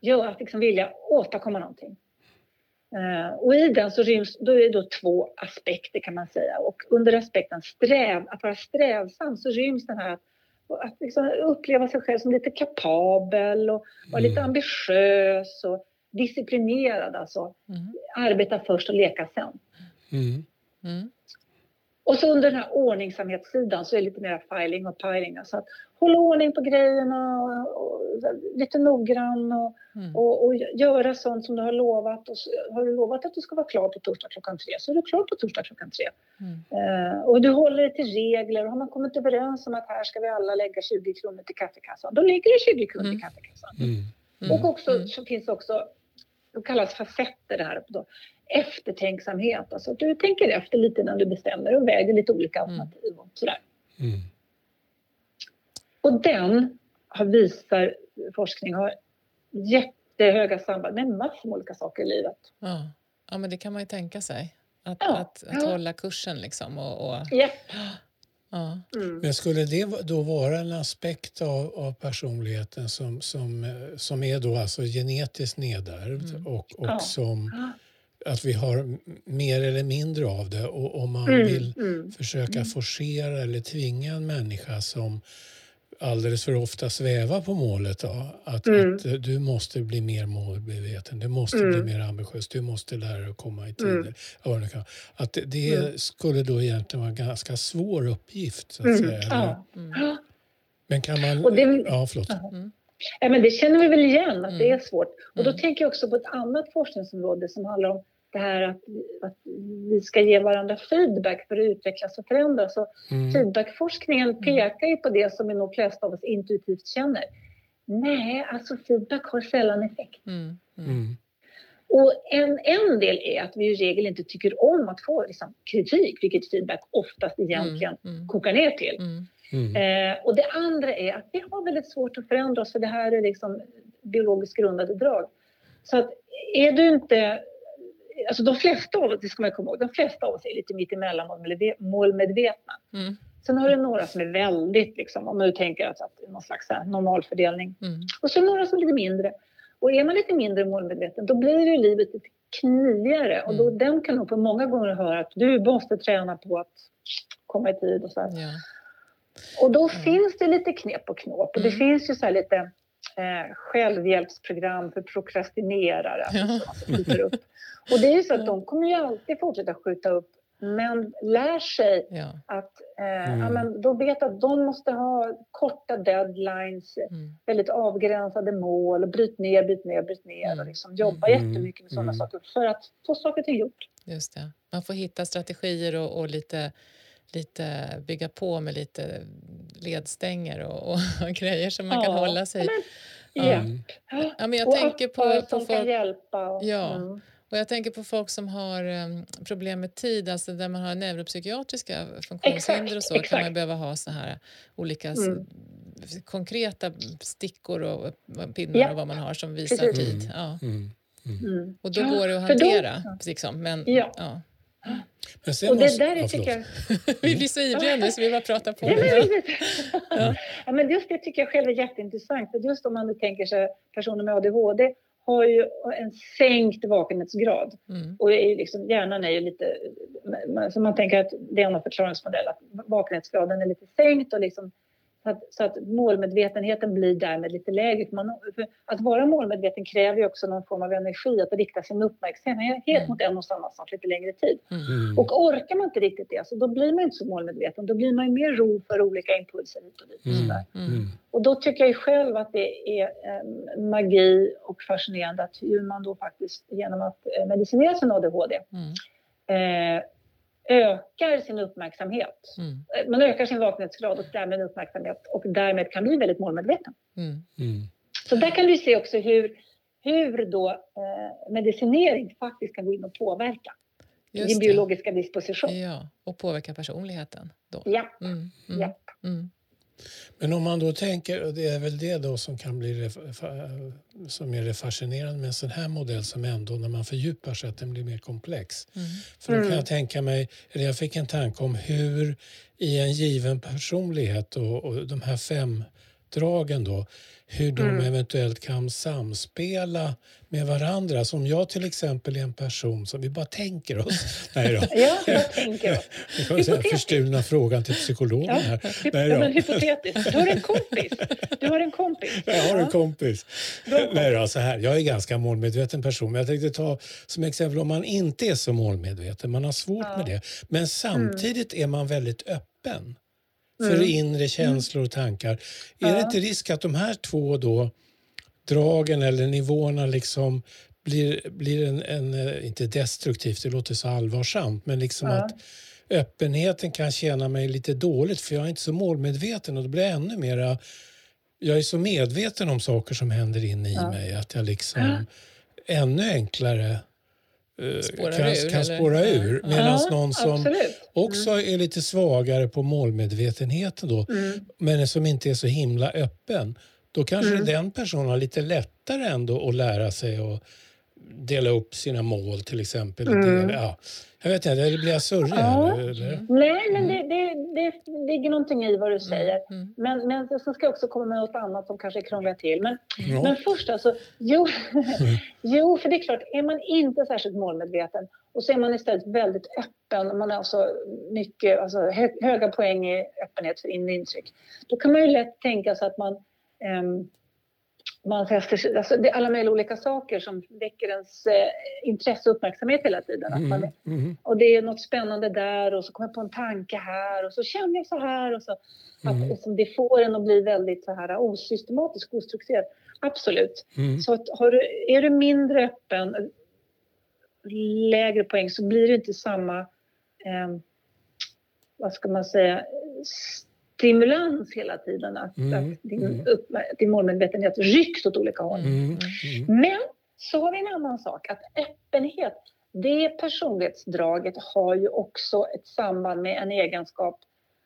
Speaker 3: Gör, att liksom vilja åstadkomma någonting. Uh, och i den så ryms då är det då två aspekter kan man säga. Och under aspekten sträv, att vara strävsam så ryms den här att att liksom uppleva sig själv som lite kapabel och vara lite mm. ambitiös och disciplinerad. Alltså. Mm. Arbeta först och leka sen. Mm. Mm. Och så under den här ordningsamhetssidan så är det lite mer filing och piling. Alltså att hålla ordning på grejerna och, och lite noggrann och, mm. och, och, göra sånt som du har lovat. Och, har du lovat att du ska vara klar på torsdag klockan tre så är du klar på torsdag klockan tre. Mm. Uh, och du håller dig till regler. Och har man kommit överens om att här ska vi alla lägga 20 kronor till kaffekassan, då lägger du 20 kronor mm. till kaffekassan. Mm. Mm. Och också mm. så finns också, det kallas facetter det här. Då, eftertänksamhet, alltså du tänker efter lite när du bestämmer och väger lite olika alternativ och sådär. Och den har visar forskning har jättehöga samband med massor med olika saker i livet.
Speaker 2: Ja, ja men det kan man ju tänka sig. Att, ja. att, att ja. hålla kursen liksom. Och, och...
Speaker 3: Yep.
Speaker 1: Ja. Mm. Men skulle det då vara en aspekt av, av personligheten som, som, som är då alltså genetiskt nedärvd mm. och, och ja. som att vi har mer eller mindre av det och om man mm. vill mm. försöka mm. forcera eller tvinga en människa som alldeles för ofta svävar på målet. Då. Att, mm. att, du måste bli mer målmedveten, du måste mm. bli mer ambitiös, du måste lära dig att komma i tid. Mm. Att det, det mm. skulle då egentligen vara en ganska svår uppgift. Så att mm. säga, ja. Mm. Men kan man... Det, ja, förlåt.
Speaker 3: Ja, men det känner vi väl igen, att det är svårt. Och då tänker jag också på ett annat forskningsområde som handlar om det här att, att vi ska ge varandra feedback för att utvecklas och förändras. Och mm. Feedbackforskningen mm. pekar ju på det som vi nog flesta av oss intuitivt känner. Nej, alltså feedback har sällan effekt. Mm. Mm. mm. Och en, en del är att vi i regel inte tycker om att få liksom, kritik, vilket feedback oftast egentligen mm. mm. kokar ner till. Eh, och det andra är att vi har väldigt svårt att förändra oss, för det här är liksom biologiskt grundade drag. Så att är du inte alltså de flesta av oss, det ska man komma ihåg, de flesta av oss är lite mittemellan målmedvetna. Mm. Sen har du några som är väldigt, liksom, om du tänker att det är någon slags normalfördelning. Mm. Och så några som är lite mindre. Och är man lite mindre målmedveten, då blir ju livet lite knivigare. Och då, mm. den kan nog på många gånger höra att du måste träna på att komma i tid och så ja. Och då mm. finns det lite knep och knåp. Och det mm. finns ju så lite eh, självhjälpsprogram för prokrastinerare. Ja. Upp. Och det är ju så att de kommer ju alltid fortsätta skjuta upp men lär sig ja. att eh, mm. ja, men då vet att de måste ha korta deadlines, mm. väldigt avgränsade mål, och bryt ner, bryt ner, bryt ner mm. och liksom jobba mm. jättemycket med sådana mm. saker för att få saker till gjort.
Speaker 2: Just det. Man får hitta strategier och, och lite, lite bygga på med lite ledstänger och, och grejer som man ja. kan hålla sig.
Speaker 3: Men,
Speaker 2: ja. men jag och tänker på, på
Speaker 3: som folk, kan hjälpa.
Speaker 2: Och, ja. Mm. Och jag tänker på folk som har um, problem med tid, alltså där man har neuropsykiatriska funktionshinder och så exakt. kan man behöva ha så här olika mm. konkreta stickor och pinnar ja. och vad man har som visar Precis. tid. Ja. Mm. Mm. mm. Och då går det att hantera, då, liksom. men, ja. ja.
Speaker 3: Men sen och det måste, där ja, tycker jag...
Speaker 2: vi blir så ivriga nu så vi bara pratar på.
Speaker 3: ja. ja. men just det tycker jag själv är jätteintressant. För just om man nu tänker sig personer med ADHD har ju en sänkt vakenhetsgrad. Mm. Och är liksom, hjärnan är ju lite... Så man tänker att det är en förklaringsmodell, att vakenhetsgraden är lite sänkt och liksom så att, så att målmedvetenheten blir därmed lite lägre. Man, att vara målmedveten kräver ju också någon form av energi, att rikta sin uppmärksamhet mm. mot en och samma sak lite längre tid. Mm. Och orkar man inte riktigt det, så då blir man inte så målmedveten. Då blir man ju mer ro för olika impulser hit och dit. Och, mm. mm. och då tycker jag själv att det är eh, magi och fascinerande att hur man då faktiskt genom att eh, medicinera sin ADHD mm. eh, ökar sin uppmärksamhet. Mm. Eh, man ökar sin vakenhetsgrad och därmed uppmärksamhet och därmed kan bli väldigt målmedveten. Mm. Mm. Så där kan du se också hur, hur då eh, medicinering faktiskt kan gå in och påverka Just din biologiska disposition.
Speaker 2: Ja, och påverka personligheten. Då.
Speaker 3: Ja. Mm. Mm. ja. Mm.
Speaker 1: Men om man då tänker, och det är väl det då som kan bli som är det fascinerande med en sån här modell som ändå när man fördjupar sig att den blir mer komplex. Mm. För då kan jag tänka mig, eller jag fick en tanke om hur i en given personlighet och, och de här fem dragen då, hur de mm. eventuellt kan samspela med varandra. Som jag till exempel är en person som vi bara tänker oss.
Speaker 3: Nej då. ja, jag tänker oss.
Speaker 1: Förstulna frågan till psykologen ja, här.
Speaker 3: Nej då. men hypotetiskt. Du har en kompis. Du har en kompis.
Speaker 1: Jag har en kompis. Nej då, så här. Jag är ganska målmedveten person. Men jag tänkte ta som exempel om man inte är så målmedveten. Man har svårt ja. med det. Men samtidigt mm. är man väldigt öppen för mm. inre känslor och tankar. Är ja. det inte risk att de här två då, dragen eller nivåerna liksom blir, blir en, en, eh, inte destruktivt, det låter så allvarsamt, men liksom ja. att öppenheten kan känna mig lite dåligt för jag är inte så målmedveten och då blir jag ännu mera jag är så medveten om saker som händer inne i ja. mig att jag liksom ännu enklare spårar kan, ur, kan spåra ur. Medan ja, någon som absolut. också mm. är lite svagare på målmedvetenheten då, mm. men som inte är så himla öppen, då kanske mm. den personen har lite lättare ändå att lära sig att dela upp sina mål till exempel. Mm. Dela, ja. Jag vet inte, blir jag surrig ja.
Speaker 3: eller? Nej, men det, det, det ligger någonting i vad du mm. säger. Mm. Men, men så ska jag också komma med något annat som kanske krånglar till. Men, ja. men först alltså, jo, jo, för det är klart, är man inte särskilt målmedveten och så är man istället väldigt öppen, man har alltså mycket, alltså höga poäng i öppenhet för inre intryck, då kan man ju lätt tänka sig att man um, man fäster alltså det är alla möjliga olika saker som väcker ens eh, intresse och uppmärksamhet hela tiden. Mm, man, mm. Och det är något spännande där och så kommer jag på en tanke här och så känner jag så här och så. Mm. Att, liksom, det får en att bli väldigt så här osystematisk, ostrukturerad. Absolut. Mm. Så att har du, är du mindre öppen, lägre poäng så blir det inte samma, eh, vad ska man säga, stimulans hela tiden. Att, mm. att din, mm. upp, din målmedvetenhet rycks åt olika håll. Mm. Mm. Men så har vi en annan sak, att öppenhet, det personlighetsdraget har ju också ett samband med en egenskap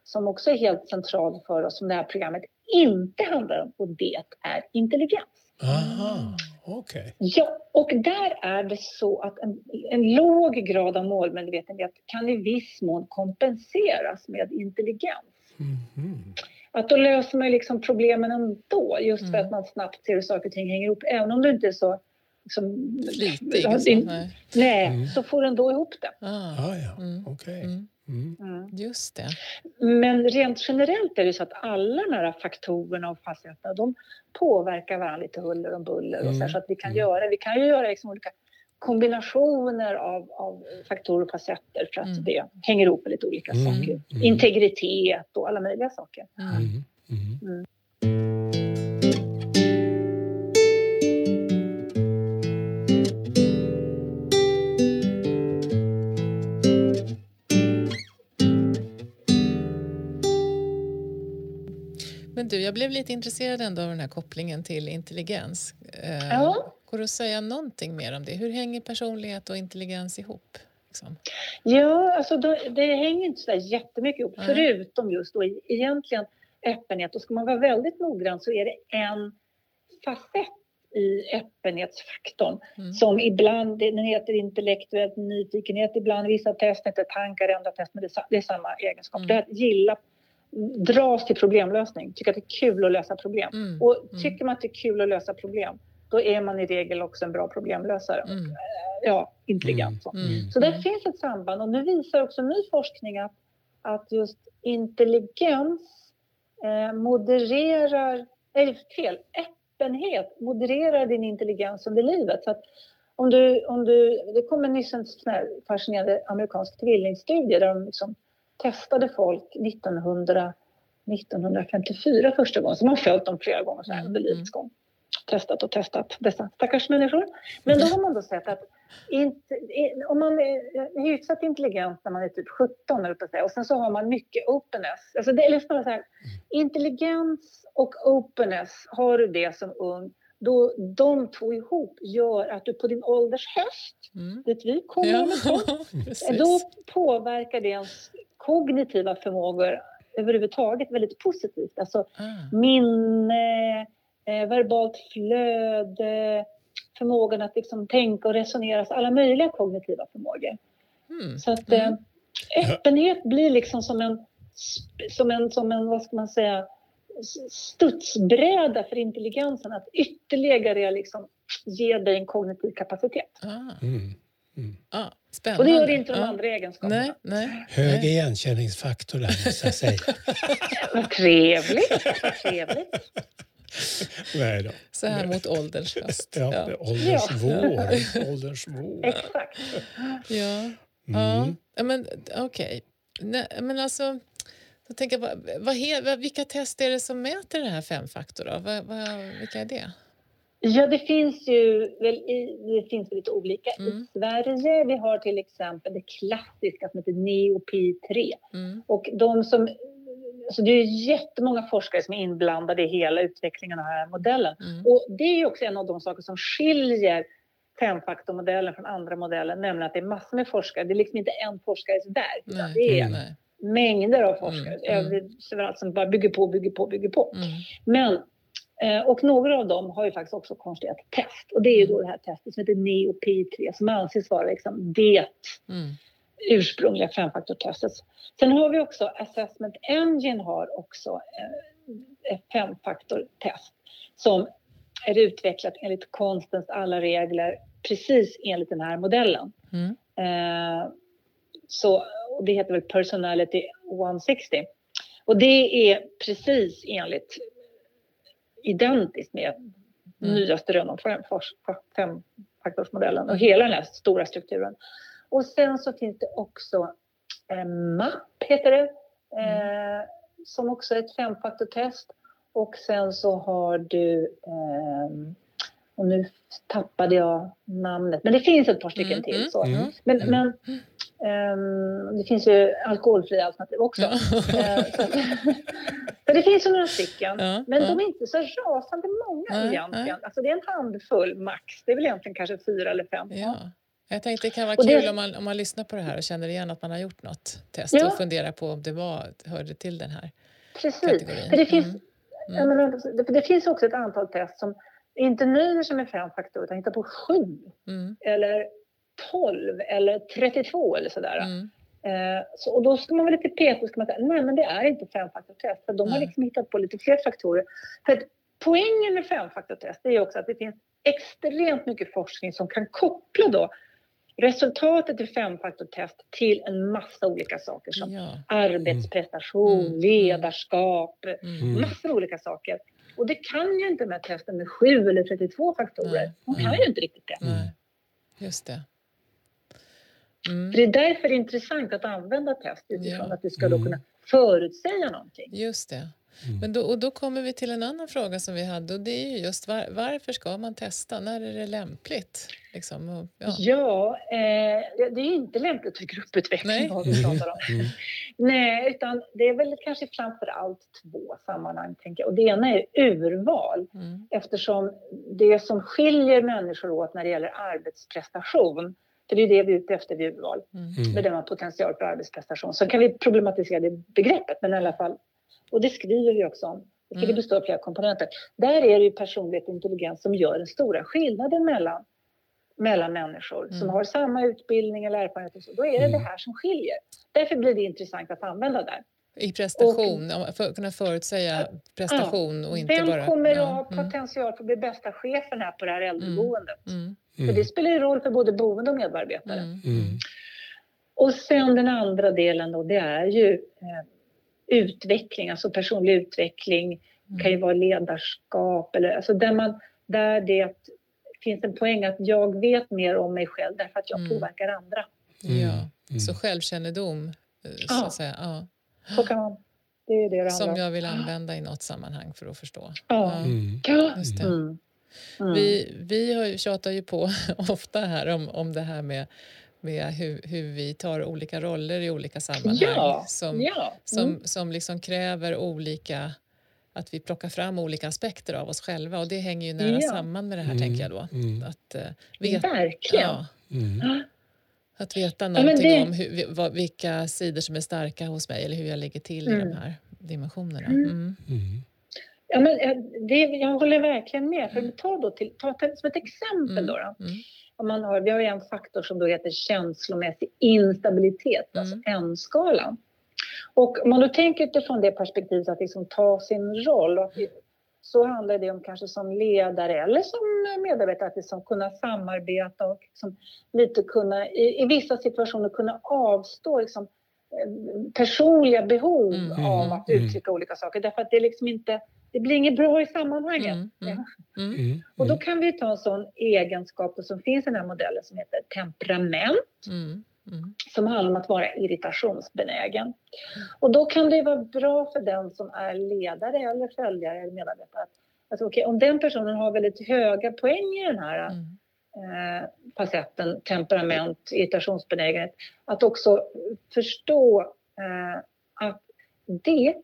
Speaker 3: som också är helt central för oss, som det här programmet inte handlar om, och det är intelligens.
Speaker 1: Aha, okay.
Speaker 3: Ja, och där är det så att en, en låg grad av målmedvetenhet kan i viss mån kompenseras med intelligens. Mm. Att då löser man liksom problemen ändå, just för mm. att man snabbt ser hur saker och ting hänger ihop. Även om du inte är så
Speaker 2: liksom, Flitig? Alltså,
Speaker 3: nej, nej mm. så får du ändå ihop det.
Speaker 1: Ah, ah ja, mm. Okay. Mm.
Speaker 2: Mm. mm. Just det.
Speaker 3: Men rent generellt är det så att alla de här faktorerna och fastigheterna de påverkar varandra lite huller om buller. Och så, här, så att vi kan, göra, vi kan ju göra liksom olika kombinationer av, av faktorer och facetter för att mm. det hänger ihop med lite olika mm. saker. Mm. Integritet och alla möjliga saker. Mm. Mm. Mm.
Speaker 2: Men du, jag blev lite intresserad ändå av den här kopplingen till intelligens. Eh, ja. Går det att säga någonting mer om det? Hur hänger personlighet och intelligens ihop? Liksom?
Speaker 3: Ja, alltså då, det hänger inte så där jättemycket ihop, Nej. förutom just då egentligen öppenhet. Och ska man vara väldigt noggrann så är det en facett i öppenhetsfaktorn mm. som ibland den heter intellektuell nyfikenhet, ibland vissa test heter tankar, andra test, men det är, samma egenskap. Mm. Det är att gilla dras till problemlösning, tycka att det är kul att lösa problem. Mm. Och mm. tycker man att det är kul att lösa problem då är man i regel också en bra problemlösare. Mm. Eh, ja, intelligent. Mm. Mm. Så det finns ett samband och nu visar också ny forskning att, att just intelligens eh, modererar, eller fel, öppenhet modererar din intelligens under livet. Så att om du, om du, det kom nyss en fascinerande amerikansk tvillingstudie där de liksom testade folk 1900, 1954 första gången, så man har följt dem flera gånger så här under livets gång. Testat och testat dessa stackars människor. Men då har man då sett att inte, om man är hyfsat intelligent när man är typ 17 och sen så har man mycket openness. Alltså det, eller så här, intelligens och openness, har du det som ung då de två ihop gör att du på din ålders höst, mm. dit vi kommer ja. med då påverkar det ens kognitiva förmågor överhuvudtaget väldigt positivt. Alltså ah. minne, eh, verbalt flöde, förmågan att liksom tänka och resonera, alla möjliga kognitiva förmågor. Mm. Så att eh, mm. öppenhet blir liksom som en, som en, som en, vad ska man säga, studsbräda för intelligensen att ytterligare liksom ge dig en kognitiv kapacitet. Ah. Mm. Mm. Ah, spännande. Och det gör det inte de ah. andra egenskaperna.
Speaker 2: Nej, nej,
Speaker 1: Hög nej. igenkänningsfaktor där, måste jag säga.
Speaker 3: Vad trevligt. trevligt.
Speaker 1: Nej då.
Speaker 2: Så här mot ålderns höst.
Speaker 1: Ja, ja. ålderns ja. vår. ålderns vår.
Speaker 3: Exakt.
Speaker 2: Ja. Mm. ja. Men okej. Okay. Men alltså... Jag tänker, vad, vad, vilka test är det som mäter det här femfaktor? Då? Vad, vad, vilka är det?
Speaker 3: Ja, det finns ju väl i, det finns lite olika. Mm. I Sverige vi har till exempel det klassiska som heter NeoPi3. Mm. Och de som, alltså det är jättemånga forskare som är inblandade i hela utvecklingen av den här modellen. Mm. Och det är också en av de saker som skiljer femfaktormodellen från andra modeller, nämligen att det är massor med forskare. Det är liksom inte en forskares verk. Det är nej mängder av forskare mm. mm. som bara bygger på, bygger på, bygger på. Mm. Men, eh, och några av dem har ju faktiskt också konstruerat test och det är ju då mm. det här testet som heter NeoPi3 som anses vara liksom det mm. Ursprungliga femfaktortestet. Sen har vi också Assessment Engine har också eh, ett femfaktortest som är utvecklat enligt konstens alla regler precis enligt den här modellen. Mm. Eh, så och det heter väl Personality 160. Och det är precis enligt identiskt med mm. nyaste rön om femfaktorsmodellen och hela den här stora strukturen. Och sen så finns det också eh, MAP, heter det, eh, som också är ett femfaktortest. Och sen så har du, eh, och nu tappade jag namnet, men det finns ett par stycken mm. till. Så. Mm. Men, mm. men Um, det finns ju alkoholfria alternativ också. Ja. uh, så, det finns ju några stycken, men de är inte så rasande många egentligen. Alltså det är en handfull max. Det är väl egentligen kanske fyra eller fem.
Speaker 2: Ja. Jag tänkte det kan vara och kul det... om, man, om man lyssnar på det här och känner igen att man har gjort något test och funderar på om det var, hörde till den här
Speaker 3: Precis. kategorin. För det, finns, mm. Mm. Menar, det, det, finns också ett antal test som inte nöjer sig med fem faktorer utan hittar på sju. Mm. Eller 12 eller 32 eller sådär. Mm. Eh, så, och då ska man vara lite petig och ska man säga nej men det är inte femfaktortest för de har liksom hittat på lite fler faktorer. För att poängen med femfaktortest är också att det finns extremt mycket forskning som kan koppla då resultatet i femfaktortest till en massa olika saker som ja. arbetsprestation, mm. mm. ledarskap, mm. massor av olika saker. Och det kan ju inte med testen med 7 eller 32 faktorer. Man kan ju inte riktigt det.
Speaker 2: Nej. Just det.
Speaker 3: Mm. det är därför intressant att använda test utifrån ja. att du ska då mm. kunna förutsäga någonting.
Speaker 2: Just det. Mm. Men då, och då kommer vi till en annan fråga som vi hade och det är just var, varför ska man testa? När är det lämpligt? Liksom, och,
Speaker 3: ja, ja eh, det är inte lämpligt för grupputveckling Nej. vi pratar om. Mm. Nej, utan det är väl kanske framför allt två sammanhang. Tänker jag. Och det ena är urval mm. eftersom det som skiljer människor åt när det gäller arbetsprestation för det är det vi är ute efter vid urval. Mm. Bedöma potential för arbetsprestation. Så kan vi problematisera det begreppet, men i alla fall. Och det skriver vi också om. Det mm. består av flera komponenter. Där är det ju personlighet och intelligens som gör den stora skillnaden mellan, mellan människor mm. som har samma utbildning eller erfarenhet. Och så. Då är det mm. det här som skiljer. Därför blir det intressant att använda där.
Speaker 2: I prestation, och, för att kunna förutsäga prestation ja, och inte
Speaker 3: vem
Speaker 2: bara...
Speaker 3: Vem kommer ja, att ha mm. potential för att bli bästa chefen här på det här äldreboendet? Mm. Mm. För det spelar ju roll för både boende och medarbetare. Mm. Mm. Och sen den andra delen då, det är ju eh, utveckling, alltså personlig utveckling. Mm. kan ju vara ledarskap eller alltså där, man, där det finns en poäng att jag vet mer om mig själv därför att jag mm. påverkar andra.
Speaker 2: Ja, mm. så självkännedom eh, så ja. att säga. Ja.
Speaker 3: Så kan man. Det är det det
Speaker 2: Som jag vill använda i något sammanhang för att förstå.
Speaker 3: Ja. ja. Just det.
Speaker 2: Mm. Mm. Vi, vi tjatar ju på ofta här om, om det här med med hur, hur vi tar olika roller i olika sammanhang
Speaker 3: ja,
Speaker 2: som,
Speaker 3: ja.
Speaker 2: Mm. som, som liksom kräver olika att vi plockar fram olika aspekter av oss själva och det hänger ju nära ja. samman med det här mm. tänker jag då.
Speaker 3: Mm.
Speaker 2: Att, uh,
Speaker 3: veta, Verkligen! Ja,
Speaker 2: mm. Att veta någonting det... om hur, vad, vilka sidor som är starka hos mig eller hur jag ligger till i de mm. här dimensionerna. Mm.
Speaker 3: Ja, men eh, det, jag håller verkligen med. För ta då till, ta till, som ett exempel då. då om man har, vi har en faktor som då heter känslomässig instabilitet, alltså mm. alltså N-skalan. Och om man då tänker utifrån det perspektivet att liksom ta sin roll och så handlar det om kanske som ledare eller som medarbetare att liksom kunna samarbeta och liksom lite kunna i, i vissa situationer kunna avstå liksom, eh, personliga behov mm, av att mm, uttrycka mm. olika saker därför att det är liksom inte det blir inget bra i sammanhanget. Mm, mm, mm, mm, och då kan vi ta en sån egenskap som finns i den här modellen som heter temperament. Mm, mm. Som handlar om att vara irritationsbenägen. Och då kan det vara bra för den som är ledare eller följare eller medarbetare. Alltså, okay, om den personen har väldigt höga poäng i den här eh, facetten temperament, irritationsbenägenhet. Att också förstå eh, att det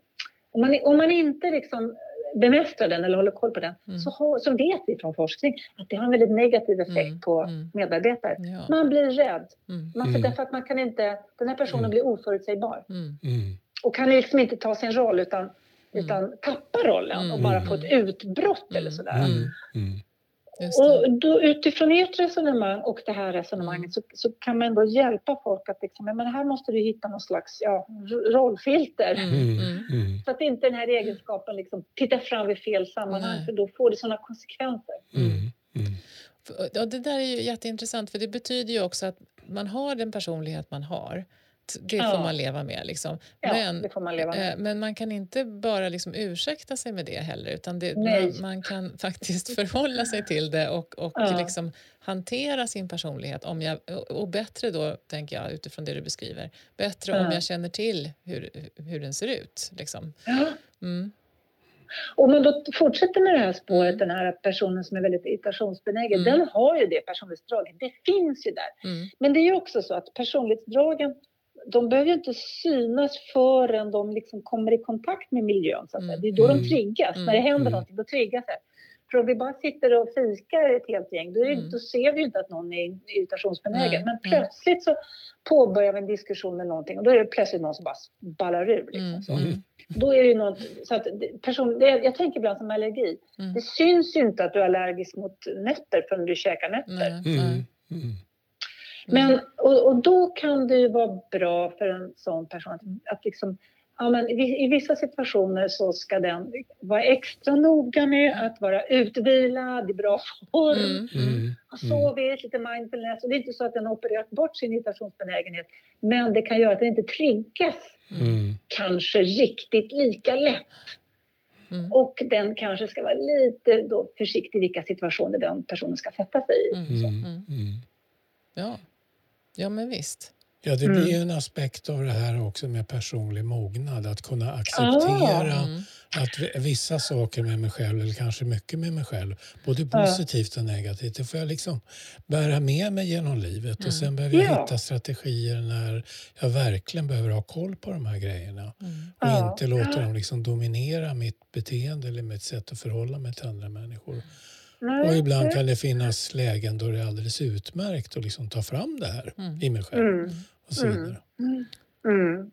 Speaker 3: om man, om man inte liksom bemästrar den eller håller koll på den mm. så, har, så vet vi från forskning att det har en väldigt negativ effekt mm. på mm. medarbetare. Ja. Man blir rädd. Mm. Man, för mm. därför att man kan inte, den här personen mm. blir oförutsägbar och kan liksom inte ta sin roll utan, utan tappa rollen och bara få ett utbrott eller sådär. Och då, utifrån ert resonemang och det här resonemanget mm. så, så, kan man då hjälpa folk att liksom, men här måste du hitta någon slags ja, rollfilter. Mm. Mm. mm. mm. Så att inte den här egenskapen liksom tittar fram vid fel sammanhang för då får det sådana konsekvenser.
Speaker 2: Mm. Ja, det där är ju jätteintressant för det betyder ju också att man har den personlighet man har det ja. får man leva med. Liksom.
Speaker 3: Ja, men, det får man leva med.
Speaker 2: Eh, men man kan inte bara liksom ursäkta sig med det heller utan det, man, man, kan faktiskt förhålla sig till det och, och ja. liksom hantera sin personlighet. Om jag, och bättre då, tänker jag utifrån det du beskriver, bättre om jag känner till hur, hur den ser ut. Liksom.
Speaker 3: Mm. Om man då fortsätter med det här spåret, mm. den här personen som är väldigt irritationsbenägen, mm. den har ju det personlighetsdraget. Det finns ju där. Mm. Men det är ju också så att personlighetsdragen de behöver inte synas förrän de liksom kommer i kontakt med miljön. Så att mm. Det är då mm. de triggas. Mm. När det händer mm. någonting, då triggas det. För om vi bara sitter och fikar ett helt gäng, då, är, mm. då ser vi inte att någon är irritationsbenägen. Men plötsligt så påbörjar vi en diskussion eller någonting och då är det plötsligt någon som bara ballar ur. Liksom, mm. mm. Då är det något, så att person, det, jag tänker ibland som allergi. Mm. Det syns ju inte att du är allergisk mot nötter förrän du käkar nötter. Men, och, och, då kan det ju vara bra för en sån person att, att liksom, ja, men i, i, vissa situationer så ska den vara extra noga med att vara utvilad, i bra form, mm, mm, ha sovit, lite mindfulness. Och det är inte så att den har opererat bort sin irritationsbenägenhet, men det kan göra att den inte triggas mm. kanske riktigt lika lätt. Mm. Och den kanske ska vara lite då försiktig i vilka situationer den personen ska sätta sig i. Mm. Mm.
Speaker 2: Ja. Ja, men visst.
Speaker 1: Ja, det blir mm. en aspekt av det här också med personlig mognad. Att kunna acceptera ah, mm. att vissa saker med mig själv, eller kanske mycket med mig själv, både positivt och negativt, det får jag liksom bära med mig genom livet. Mm. Och sen behöver jag ja. hitta strategier när jag verkligen behöver ha koll på de här grejerna. Mm. Och ja. inte låta dem liksom dominera mitt beteende eller mitt sätt att förhålla mig till andra människor. Och ibland kan det finnas lägen då det är alldeles utmärkt att liksom ta fram det här mm. i mig själv. Mm. Och så vidare.
Speaker 3: Mm. mm.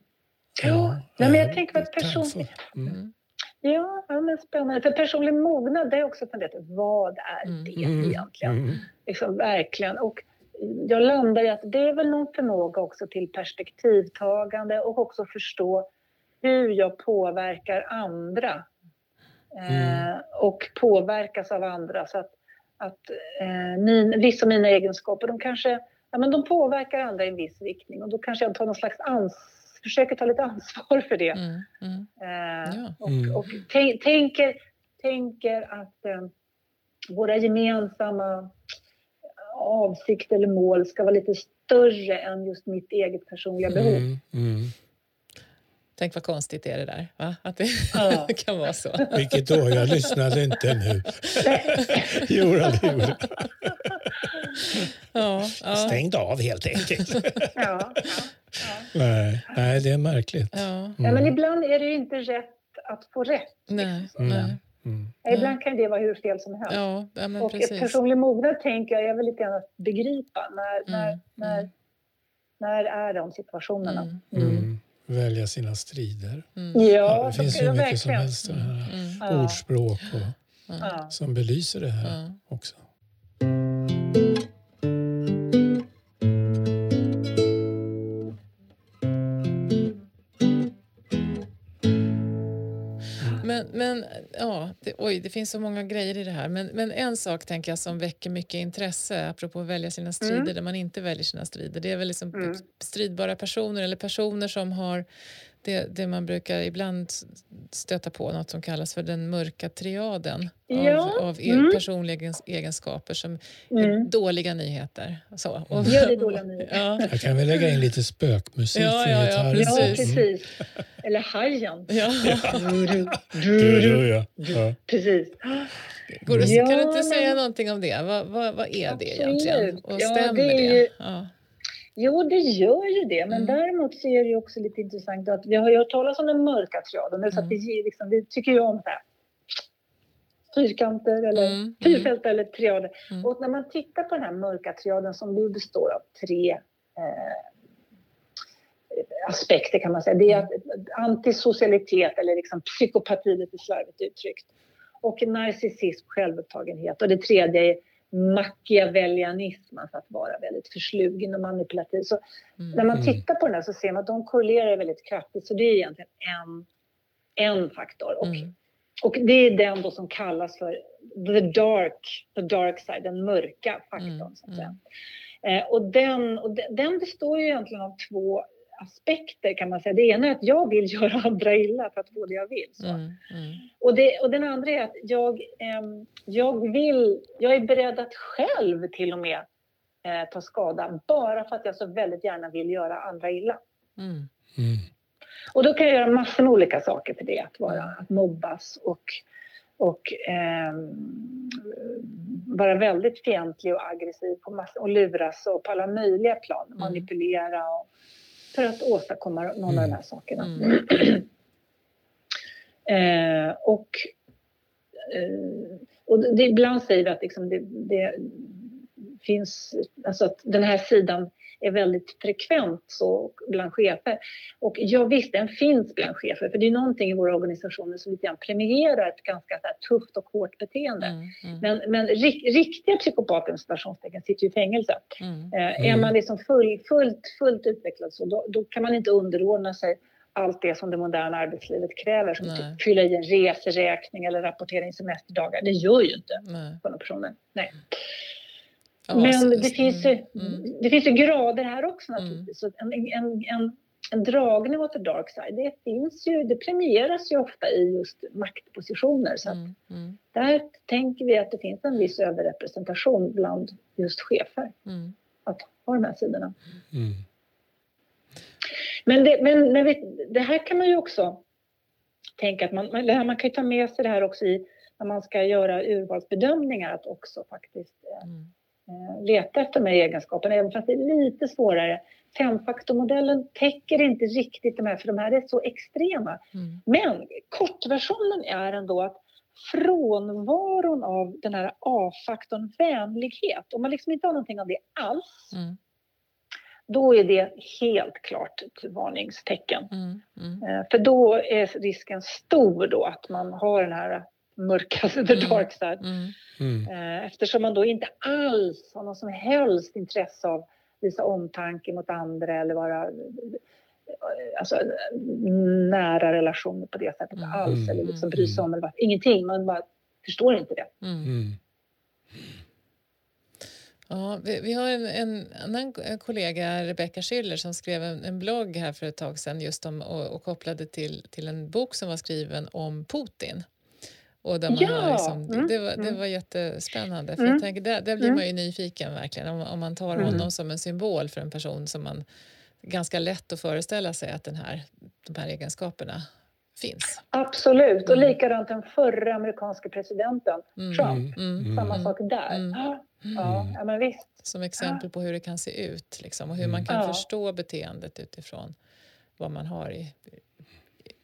Speaker 3: Ja, ja, men jag tänker att personlig... Mm. Ja, ja, men spännande. För personlig mognad, det är också funderat vad är mm. det egentligen? Mm. Liksom, verkligen. Och jag landar i att det är väl någon förmåga också till perspektivtagande och också förstå hur jag påverkar andra mm. eh, och påverkas av andra. Så att, att eh, min, vissa av mina egenskaper, de kanske ja, men de påverkar andra i en viss riktning och då kanske jag tar någon slags ans försöker ta lite ansvar för det. Mm, mm. Eh, ja. Och, mm. och tänker, tänker att eh, våra gemensamma avsikter eller mål ska vara lite större än just mitt eget personliga behov. Mm, mm.
Speaker 2: Tänk vad konstigt det är det där, va? att det ja. kan vara så.
Speaker 1: Vilket då? Jag lyssnade inte nu. jo, det gjorde ja, ja. Stängde av helt enkelt. ja, ja, Nej, nej, det är märkligt.
Speaker 3: Ja. Mm. ja. men ibland är det inte rätt att få rätt. Nej, liksom. nej. Mm. Ibland kan det vara hur fel som helst. Ja, ja, men och precis. personlig mognad tänker jag är väl lite grann att begripa. När, mm. när, när, mm. när är de situationerna? Mm.
Speaker 1: Mm. mm. Välja sina strider. Ja, det finns ju mycket som helst här, ordspråk och, som belyser det här också.
Speaker 2: Men ja, det, oj, det finns så många grejer i det här. Men, men en sak tänker jag som väcker mycket intresse apropå att välja sina strider mm. där man inte väljer sina strider. Det är väl liksom mm. stridbara personer eller personer som har det, det man brukar ibland stöta på, något som kallas för den mörka triaden ja. av, av mm. personliga egenskaper som mm. är dåliga nyheter. Så.
Speaker 3: Och, ja, det är dåliga nyheter. Ja.
Speaker 1: Jag kan väl lägga in lite spökmusik
Speaker 3: ja,
Speaker 1: ja,
Speaker 3: ja, precis. ja, precis. Eller Hajen. Ja.
Speaker 1: Du, du, ja.
Speaker 3: Precis.
Speaker 2: Går du, kan du inte säga någonting om det? Vad, vad, vad är det egentligen? Och stämmer det? Är det? Ja.
Speaker 3: Jo, det gör ju det. Men mm. däremot så är det också lite intressant att vi har ju hört talas om den mörka triaden. Mm. Så att vi, liksom, vi tycker ju om så här, fyrkanter eller mm. mm. fyrfält eller triader. Mm. Och när man tittar på den här mörka triaden som nu består av tre eh, aspekter kan man säga. Det är att antisocialitet eller liksom psykopati lite slarvigt uttryckt. Och narcissism, självupptagenhet. Och det tredje är machiavellianism, alltså att vara väldigt förslugen och manipulativ. Så mm. när man mm. tittar på den här så ser man att de korrelerar väldigt kraftigt. Så det är egentligen en, en faktor. Och, mm. och det är den då som kallas för the dark, the dark side, den mörka faktorn. Mm. Så att säga. Mm. Eh, och den, och den består ju egentligen av två aspekter kan man säga. Det ena är att jag vill göra andra illa för att få det jag vill. Mm, mm. Och, det, och den andra är att jag, eh, jag vill, jag är beredd att själv till och med eh, ta skada bara för att jag så väldigt gärna vill göra andra illa. Mm. mm. Och då kan jag göra massor med olika saker för det. Att, vara, att mobbas och, och eh, vara väldigt fientlig och aggressiv på massor, och luras och på alla möjliga plan. Mm. Manipulera och för att åstadkomma någon mm. av de här mm. sakerna. Mm. eh, och eh, och det, ibland säger vi att liksom det, det, finns, alltså att den här sidan är väldigt frekvent så bland chefer. Och ja visst, den finns bland chefer för det är någonting i våra organisationer som lite grann premierar ett ganska så tufft och hårt beteende. Mm, mm. Men, men rik, riktiga psykopater sitter ju i fängelse. Mm. Eh, är man liksom full, fullt, fullt utvecklad så då, då, kan man inte underordna sig allt det som det moderna arbetslivet kräver som typ fylla i en reseräkning eller rapportera in semesterdagar. Det gör ju inte sådana personer. Nej. Men det finns, ju, mm. det finns ju grader här också mm. naturligtvis. Mm. En, en, en, en dragning åt the dark side, det, finns ju, det premieras ju ofta i just maktpositioner. Så mm. Mm. där tänker vi att det finns en viss överrepresentation bland just chefer. Mm. Att ha de här sidorna. Men, det, men, men vi, det här kan man ju också tänka att man, man, man kan ta med sig det här också i när man ska göra urvalsbedömningar att också faktiskt Eh, leta efter de här egenskaperna, även fast det är lite svårare. Femfaktormodellen täcker inte riktigt de här, för de här är så extrema. Mm. Men kortversionen är ändå att frånvaron av den här A-faktorn vänlighet, om man liksom inte har någonting av det alls, mm. då är det helt klart ett varningstecken. Mm. mm. Eh, för då är risken stor då att man har den här mörkaste, the mm. dark side. Mm. Mm. Eh, eftersom man då inte alls har någon som helst intresse av att visa omtanke mot andra eller vara alltså, nära relationer på det sättet
Speaker 2: Mm.
Speaker 3: alls. Eller liksom bry sig om eller vad, ingenting. Man bara förstår inte det.
Speaker 2: Mm.
Speaker 1: Mm.
Speaker 2: Ja, vi, vi har en, en annan kollega, Rebecca Schiller, som skrev en, en blogg här för ett tag sedan just om, och, och kopplade till, till en bok som var skriven om Putin. Och där man
Speaker 3: Ja!
Speaker 2: har liksom,
Speaker 3: Mm,
Speaker 2: det, var, det
Speaker 3: mm.
Speaker 2: var jättespännande. För
Speaker 3: Mm.
Speaker 2: jag tänker, där, där blir
Speaker 3: Mm.
Speaker 2: man ju nyfiken verkligen. Om, om man tar
Speaker 3: Mm.
Speaker 2: honom som en symbol för en person som man ganska lätt att föreställa sig att den här, de här egenskaperna finns.
Speaker 3: Absolut. Och
Speaker 2: Mm.
Speaker 3: likadant den förra amerikanska presidenten,
Speaker 2: Mm.
Speaker 3: Trump.
Speaker 2: Mm.
Speaker 1: Mm.
Speaker 3: Samma
Speaker 2: Mm.
Speaker 3: sak där.
Speaker 2: Mm.
Speaker 3: Ja,
Speaker 2: Mm.
Speaker 3: ja, men visst.
Speaker 2: Som exempel på hur det kan se ut liksom, och hur
Speaker 1: Mm.
Speaker 2: man kan
Speaker 3: Ja.
Speaker 2: förstå beteendet utifrån vad man har i,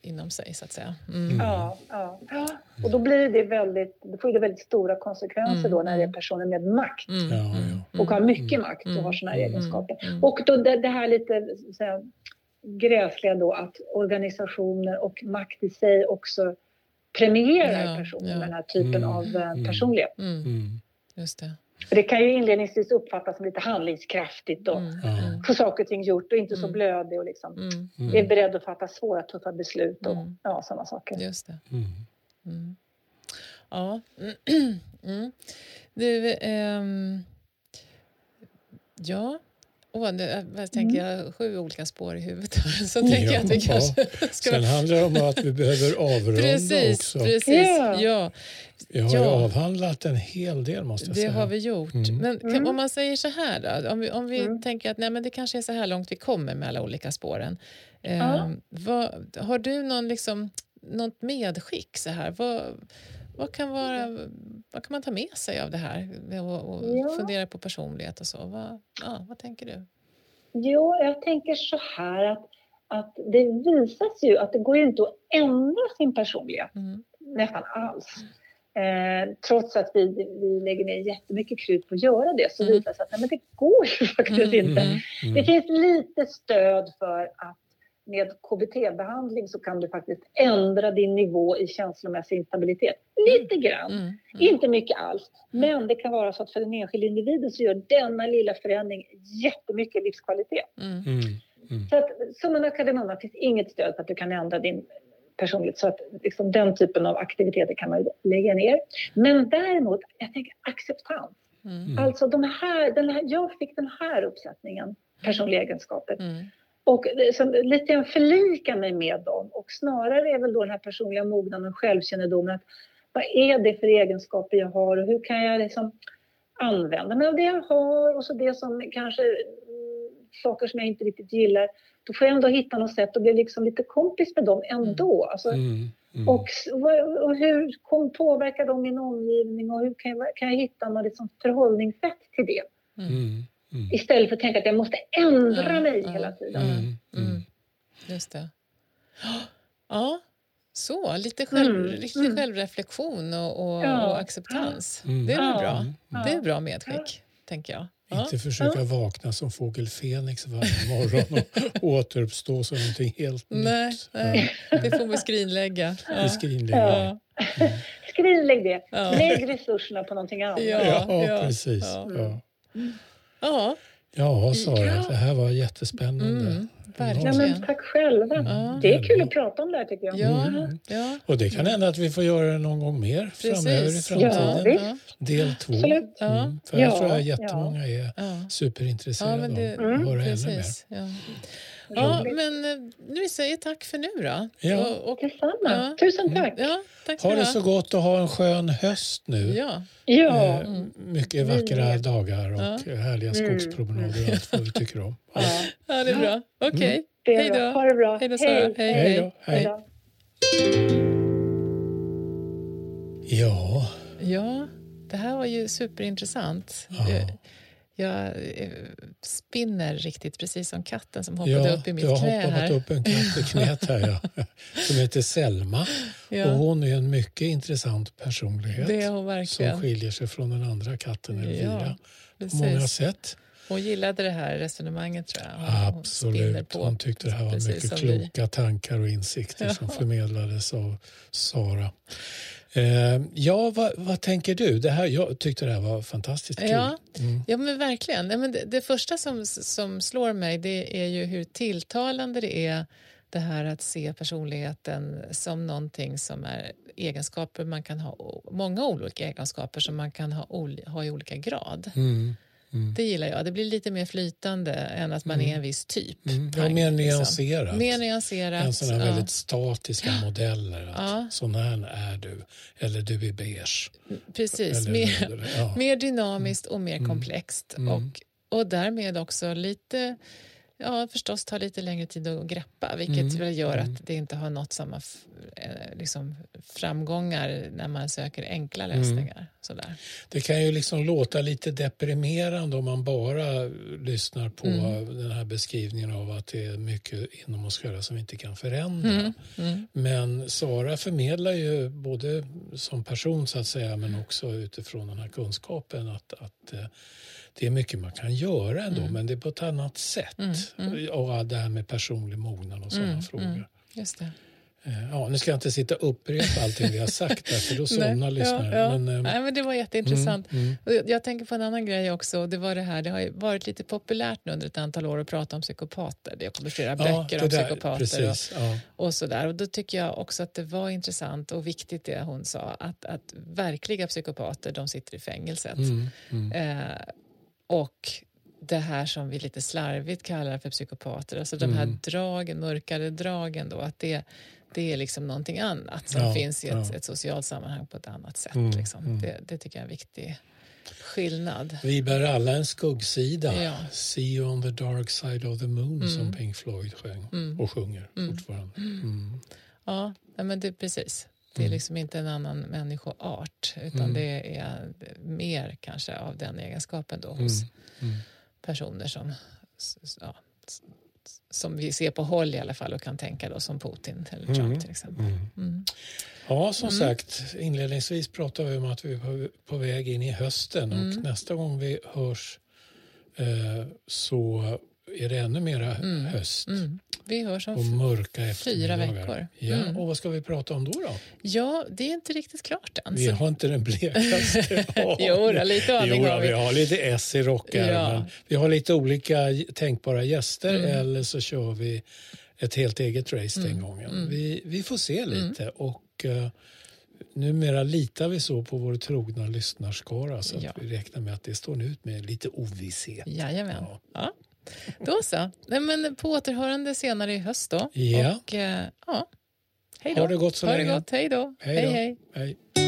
Speaker 2: inom sig så att säga. Mm.
Speaker 3: Ja, ja, ja. Och då blir det väldigt, då får det väldigt stora konsekvenser
Speaker 2: Mm,
Speaker 3: då när det är
Speaker 2: mm.
Speaker 3: personer med makt
Speaker 2: Mm. Mm.
Speaker 3: och har mycket
Speaker 1: Mm.
Speaker 3: makt och
Speaker 2: Mm,
Speaker 3: har såna här
Speaker 2: mm,
Speaker 3: egenskaper.
Speaker 2: Mm.
Speaker 3: Och då det, det här lite så att säga, gräsliga då att organisationer och makt i sig också premierar
Speaker 2: Ja,
Speaker 3: personer
Speaker 2: ja.
Speaker 3: med den här typen
Speaker 1: Mm,
Speaker 3: av eh,
Speaker 1: mm.
Speaker 3: personlighet.
Speaker 2: Mm.
Speaker 1: Mm.
Speaker 2: Just det.
Speaker 3: För det kan ju inledningsvis uppfattas som lite handlingskraftigt och
Speaker 2: Mm. Mm.
Speaker 3: få saker och ting gjort och inte så
Speaker 2: Mm.
Speaker 3: blödig och liksom
Speaker 2: Mm.
Speaker 1: Mm.
Speaker 3: är beredd att fatta svåra tuffa beslut och
Speaker 2: Mm.
Speaker 3: ja, sådana saker.
Speaker 2: Just det.
Speaker 1: Mm.
Speaker 2: Mm. Ja. Mm. Du, ehm, ja. Åh, nu jag tänker jag sju olika spår i huvudet. Så tänker jag att vi
Speaker 1: Ja.
Speaker 2: kanske ska...
Speaker 1: Sen handlar det om att vi behöver avrunda
Speaker 2: Precis,
Speaker 1: också.
Speaker 2: precis.
Speaker 3: Ja.
Speaker 2: Ja,
Speaker 1: Vi har ju
Speaker 2: Ja.
Speaker 1: avhandlat en hel del måste jag
Speaker 2: det
Speaker 1: säga.
Speaker 2: har vi gjort.
Speaker 1: Mm.
Speaker 2: Men kan,
Speaker 3: Mm.
Speaker 2: om man säger så här då, om vi, om vi
Speaker 3: Mm.
Speaker 2: tänker att nej, men det kanske är så här långt vi kommer med alla olika spåren. Eh,
Speaker 3: Ja.
Speaker 2: vad, har du någon liksom, något medskick så här? Vad, vad, kan vara, vad kan man ta med sig av det här och, och
Speaker 3: Ja.
Speaker 2: fundera på personlighet och så? Vad, ja, vad tänker du?
Speaker 3: Jo, jag tänker så här att, att det visas ju att det går ju inte att ändra sin personlighet
Speaker 2: Mm.
Speaker 3: nästan alls. Eh, trots att vi, vi lägger ner jättemycket krut på att göra det så
Speaker 2: Mm.
Speaker 3: visar det sig att nej, men det går ju faktiskt
Speaker 2: Mm,
Speaker 3: inte.
Speaker 2: mm.
Speaker 1: Mm.
Speaker 3: Det finns lite stöd för att med KBT-behandling så kan du faktiskt ändra din nivå i känslomässig instabilitet. Lite grann.
Speaker 2: Mm. Mm.
Speaker 3: Inte mycket alls. Men det kan vara så att för den enskilda individen så gör denna lilla förändring jättemycket livskvalitet.
Speaker 2: Mm.
Speaker 1: Mm. Mm.
Speaker 3: Så att som en akademumma finns inget stöd för att du kan ändra din personlighet. Så att liksom den typen av aktiviteter kan man lägga ner. Men däremot, jag tänker acceptans.
Speaker 2: Mm.
Speaker 1: Mm.
Speaker 3: Alltså de här, den här, jag fick den här uppsättningen personliga egenskaper.
Speaker 2: Mm.
Speaker 3: Och liksom, lite grann förlika mig med dem. Och snarare är väl då den här personliga mognaden och självkännedomen. Att, vad är det för egenskaper jag har och hur kan jag liksom använda mig av det jag har och så det som kanske mm, saker som jag inte riktigt gillar. Då får jag ändå hitta något sätt att bli liksom lite kompis med dem ändå. Alltså,
Speaker 1: Mm. Mm.
Speaker 3: och, och hur kom, påverkar de min omgivning och hur kan jag, kan jag hitta något liksom förhållningssätt till det?
Speaker 2: Mm.
Speaker 1: Mm. Mm.
Speaker 3: Istället för att tänka att jag måste ändra
Speaker 2: Ja,
Speaker 3: mig
Speaker 2: ja.
Speaker 3: hela tiden.
Speaker 1: Mm. Mm.
Speaker 2: Mm. Just det. Ja, så. Lite, själv,
Speaker 3: Mm,
Speaker 2: riktig
Speaker 3: mm.
Speaker 2: självreflektion och, och,
Speaker 3: Ja.
Speaker 2: och acceptans.
Speaker 1: Mm.
Speaker 2: Det är bra.
Speaker 1: Mm.
Speaker 3: Ja.
Speaker 2: Det är bra medskick, tänker jag. Ja.
Speaker 1: Inte försöka vakna som fågel Fenix varje morgon och återuppstå som någonting helt
Speaker 2: Nej,
Speaker 1: nytt.
Speaker 2: nej, det får vi skrinlägga.
Speaker 1: Ja.
Speaker 2: Ja.
Speaker 1: Skrinlägga.
Speaker 2: Ja.
Speaker 3: Skrinlägg det.
Speaker 2: Ja.
Speaker 3: Lägg resurserna på någonting annat.
Speaker 2: Ja.
Speaker 1: Ja,
Speaker 2: ja,
Speaker 1: precis.
Speaker 2: ja.
Speaker 1: Ja.
Speaker 2: ja,
Speaker 1: Ja, Sara,
Speaker 2: Ja.
Speaker 1: det här var jättespännande.
Speaker 2: mm,
Speaker 3: Ja,
Speaker 2: verkligen.
Speaker 3: men tack själva.
Speaker 2: Ja.
Speaker 3: Det är kul att prata om det här tycker jag.
Speaker 2: Ja,
Speaker 1: Mm.
Speaker 2: ja.
Speaker 1: Och det kan hända att vi får göra det någon gång mer framöver i framtiden.
Speaker 3: Ja.
Speaker 1: Del två.
Speaker 2: Ja.
Speaker 1: Mm. För
Speaker 3: Ja,
Speaker 1: jag tror att
Speaker 3: ja.
Speaker 1: jättemånga är
Speaker 2: Ja.
Speaker 1: superintresserade
Speaker 2: Ja, det,
Speaker 1: av att höra ännu mer.
Speaker 2: Ja.
Speaker 3: Roligt.
Speaker 2: men eh, vi säger tack för nu då.
Speaker 1: Ja.
Speaker 2: Och, och,
Speaker 3: Detsamma.
Speaker 2: Ja.
Speaker 3: Tusen tack.
Speaker 2: ja, tack
Speaker 1: Ha
Speaker 2: du
Speaker 1: det så gott och ha en skön höst nu.
Speaker 2: Ja,
Speaker 3: Ja.
Speaker 1: Eh,
Speaker 2: Mm.
Speaker 1: Mycket vackra
Speaker 3: Mm.
Speaker 1: dagar och
Speaker 2: Ja.
Speaker 1: härliga
Speaker 3: Mm.
Speaker 1: skogspromenader och allt vad vi tycker om. Ja.
Speaker 3: ja.
Speaker 2: det är bra. Okej,
Speaker 3: är
Speaker 2: Hej då.
Speaker 3: Ha det bra.
Speaker 2: Hej då, Sara. Hej.
Speaker 1: Hej då.
Speaker 3: Hej
Speaker 1: Hej. Ja,
Speaker 2: ja, det här var ju superintressant.
Speaker 1: Ja.
Speaker 2: Jag, eh, spinner riktigt, precis som katten som hoppade
Speaker 1: ja
Speaker 2: upp i mitt
Speaker 1: jag har
Speaker 2: knä
Speaker 1: hoppat upp en katt i knät här ja. som heter Selma.
Speaker 2: Ja,
Speaker 1: Och hon är en mycket intressant personlighet
Speaker 2: det är hon
Speaker 1: som
Speaker 2: verkligen.
Speaker 1: skiljer sig från den andra katten Elvira på många sätt.
Speaker 2: Hon gillade det här resonemanget tror jag. Hon- hon
Speaker 1: Absolut.
Speaker 2: på.
Speaker 1: Hon tyckte det här var mycket
Speaker 2: som vi.
Speaker 1: kloka tankar och insikter
Speaker 2: Ja.
Speaker 1: som förmedlades av Sara. Eh, ja, vad, vad, tänker du? Det här, jag tyckte det här var fantastiskt kul.
Speaker 2: Ja, mm. ja men verkligen. Men det, det, första som, som slår mig det är ju hur tilltalande det är det här att se personligheten som någonting som är egenskaper man kan ha, många olika egenskaper som man kan ha, ha i olika grad. Mm. Mm. Det gillar jag. Det blir lite mer flytande än att man mm. är en viss typ.
Speaker 1: Mm. Ja, mer liksom. nyanserat.
Speaker 2: Mer nyanserat.
Speaker 1: Än sådana ja. väldigt statiska modeller. Att ja. Sån här är du, eller du är beige.
Speaker 2: Precis, mer, ja. mer dynamiskt och mer mm. komplext. Mm. Och, och därmed också lite Ja, förstås tar lite längre tid att greppa vilket mm. väl gör att mm. det inte har nått samma eh, liksom, framgångar när man söker enkla mm. lösningar. Mm. Sådär.
Speaker 1: Det kan ju liksom låta lite deprimerande om man bara lyssnar på mm. den här beskrivningen av att det är mycket inom oss själva som vi inte kan förändra. Mm. Men Sara förmedlar ju både som person så att säga men också utifrån den här kunskapen att, att eh, det är mycket man kan göra ändå, mm. men det är på ett annat sätt. Mm. Mm. Och det här med personlig mognad och sådana mm, frågor. Mm.
Speaker 2: Just det.
Speaker 1: Eh, ja, nu ska jag inte sitta och upprepa allting vi har sagt där, för då somnar lyssnare. Ja, ja.
Speaker 2: Men, Nej, men det var jätteintressant. Mm, mm. Jag tänker på en annan grej också. Det var det här, det har varit lite populärt nu under ett antal år att prata om psykopater. Det har kommit flera ja, böcker om där, psykopater precis, och, ja. och sådär. Och då tycker jag också att det var intressant och viktigt det hon sa, att, att verkliga psykopater, de sitter i fängelset. Mm, mm. Eh, och det här som vi lite slarvigt kallar för psykopater, alltså de här mm. dragen, mörkare dragen då, att det, det är liksom någonting annat som ja, finns i ett, ja. ett, socialt sammanhang på ett annat sätt. Mm, liksom. mm. Det, det, tycker jag är en viktig skillnad.
Speaker 1: Vi bär alla en skuggsida. Ja. See you on the dark side of the moon mm. som Pink Floyd sjöng mm. och sjunger mm. fortfarande.
Speaker 2: Ja, men det, precis. Det är mm. liksom inte en annan människoart utan mm. det är mer kanske av den egenskapen då hos mm. mm. personer som, ja, som vi ser på håll i alla fall och kan tänka då som Putin eller Trump mm. till exempel. Mm.
Speaker 1: Ja, som sagt, inledningsvis pratade vi om att vi är på väg in i hösten och nästa gång vi hörs eh, så är det ännu mera mm. höst. Mm.
Speaker 2: Vi hörs om
Speaker 1: och mörka
Speaker 2: fyra veckor.
Speaker 1: Ja, mm. Och vad ska vi prata om då? då?
Speaker 2: Ja, det är inte riktigt klart än.
Speaker 1: Vi har inte den blekaste
Speaker 2: Jo, lite aning
Speaker 1: har vi. vi har lite S i rockärmen. Ja. Vi har lite olika tänkbara gäster mm. eller så kör vi ett helt eget race den mm. gången. Mm. Vi, vi får se lite. och... Uh, numera litar vi så på vår trogna lyssnarskara så ja. vi räknar med att det står ut med lite ovisshet.
Speaker 2: Jajamän. Ja. Ja. Då så. Men på återhörande senare i höst då.
Speaker 1: Ja.
Speaker 2: Och, eh, ja. Hej då.
Speaker 1: Ha det gott så
Speaker 2: ha
Speaker 1: länge.
Speaker 2: Det gott. Hej då.
Speaker 1: Hej, hej. hej. hej.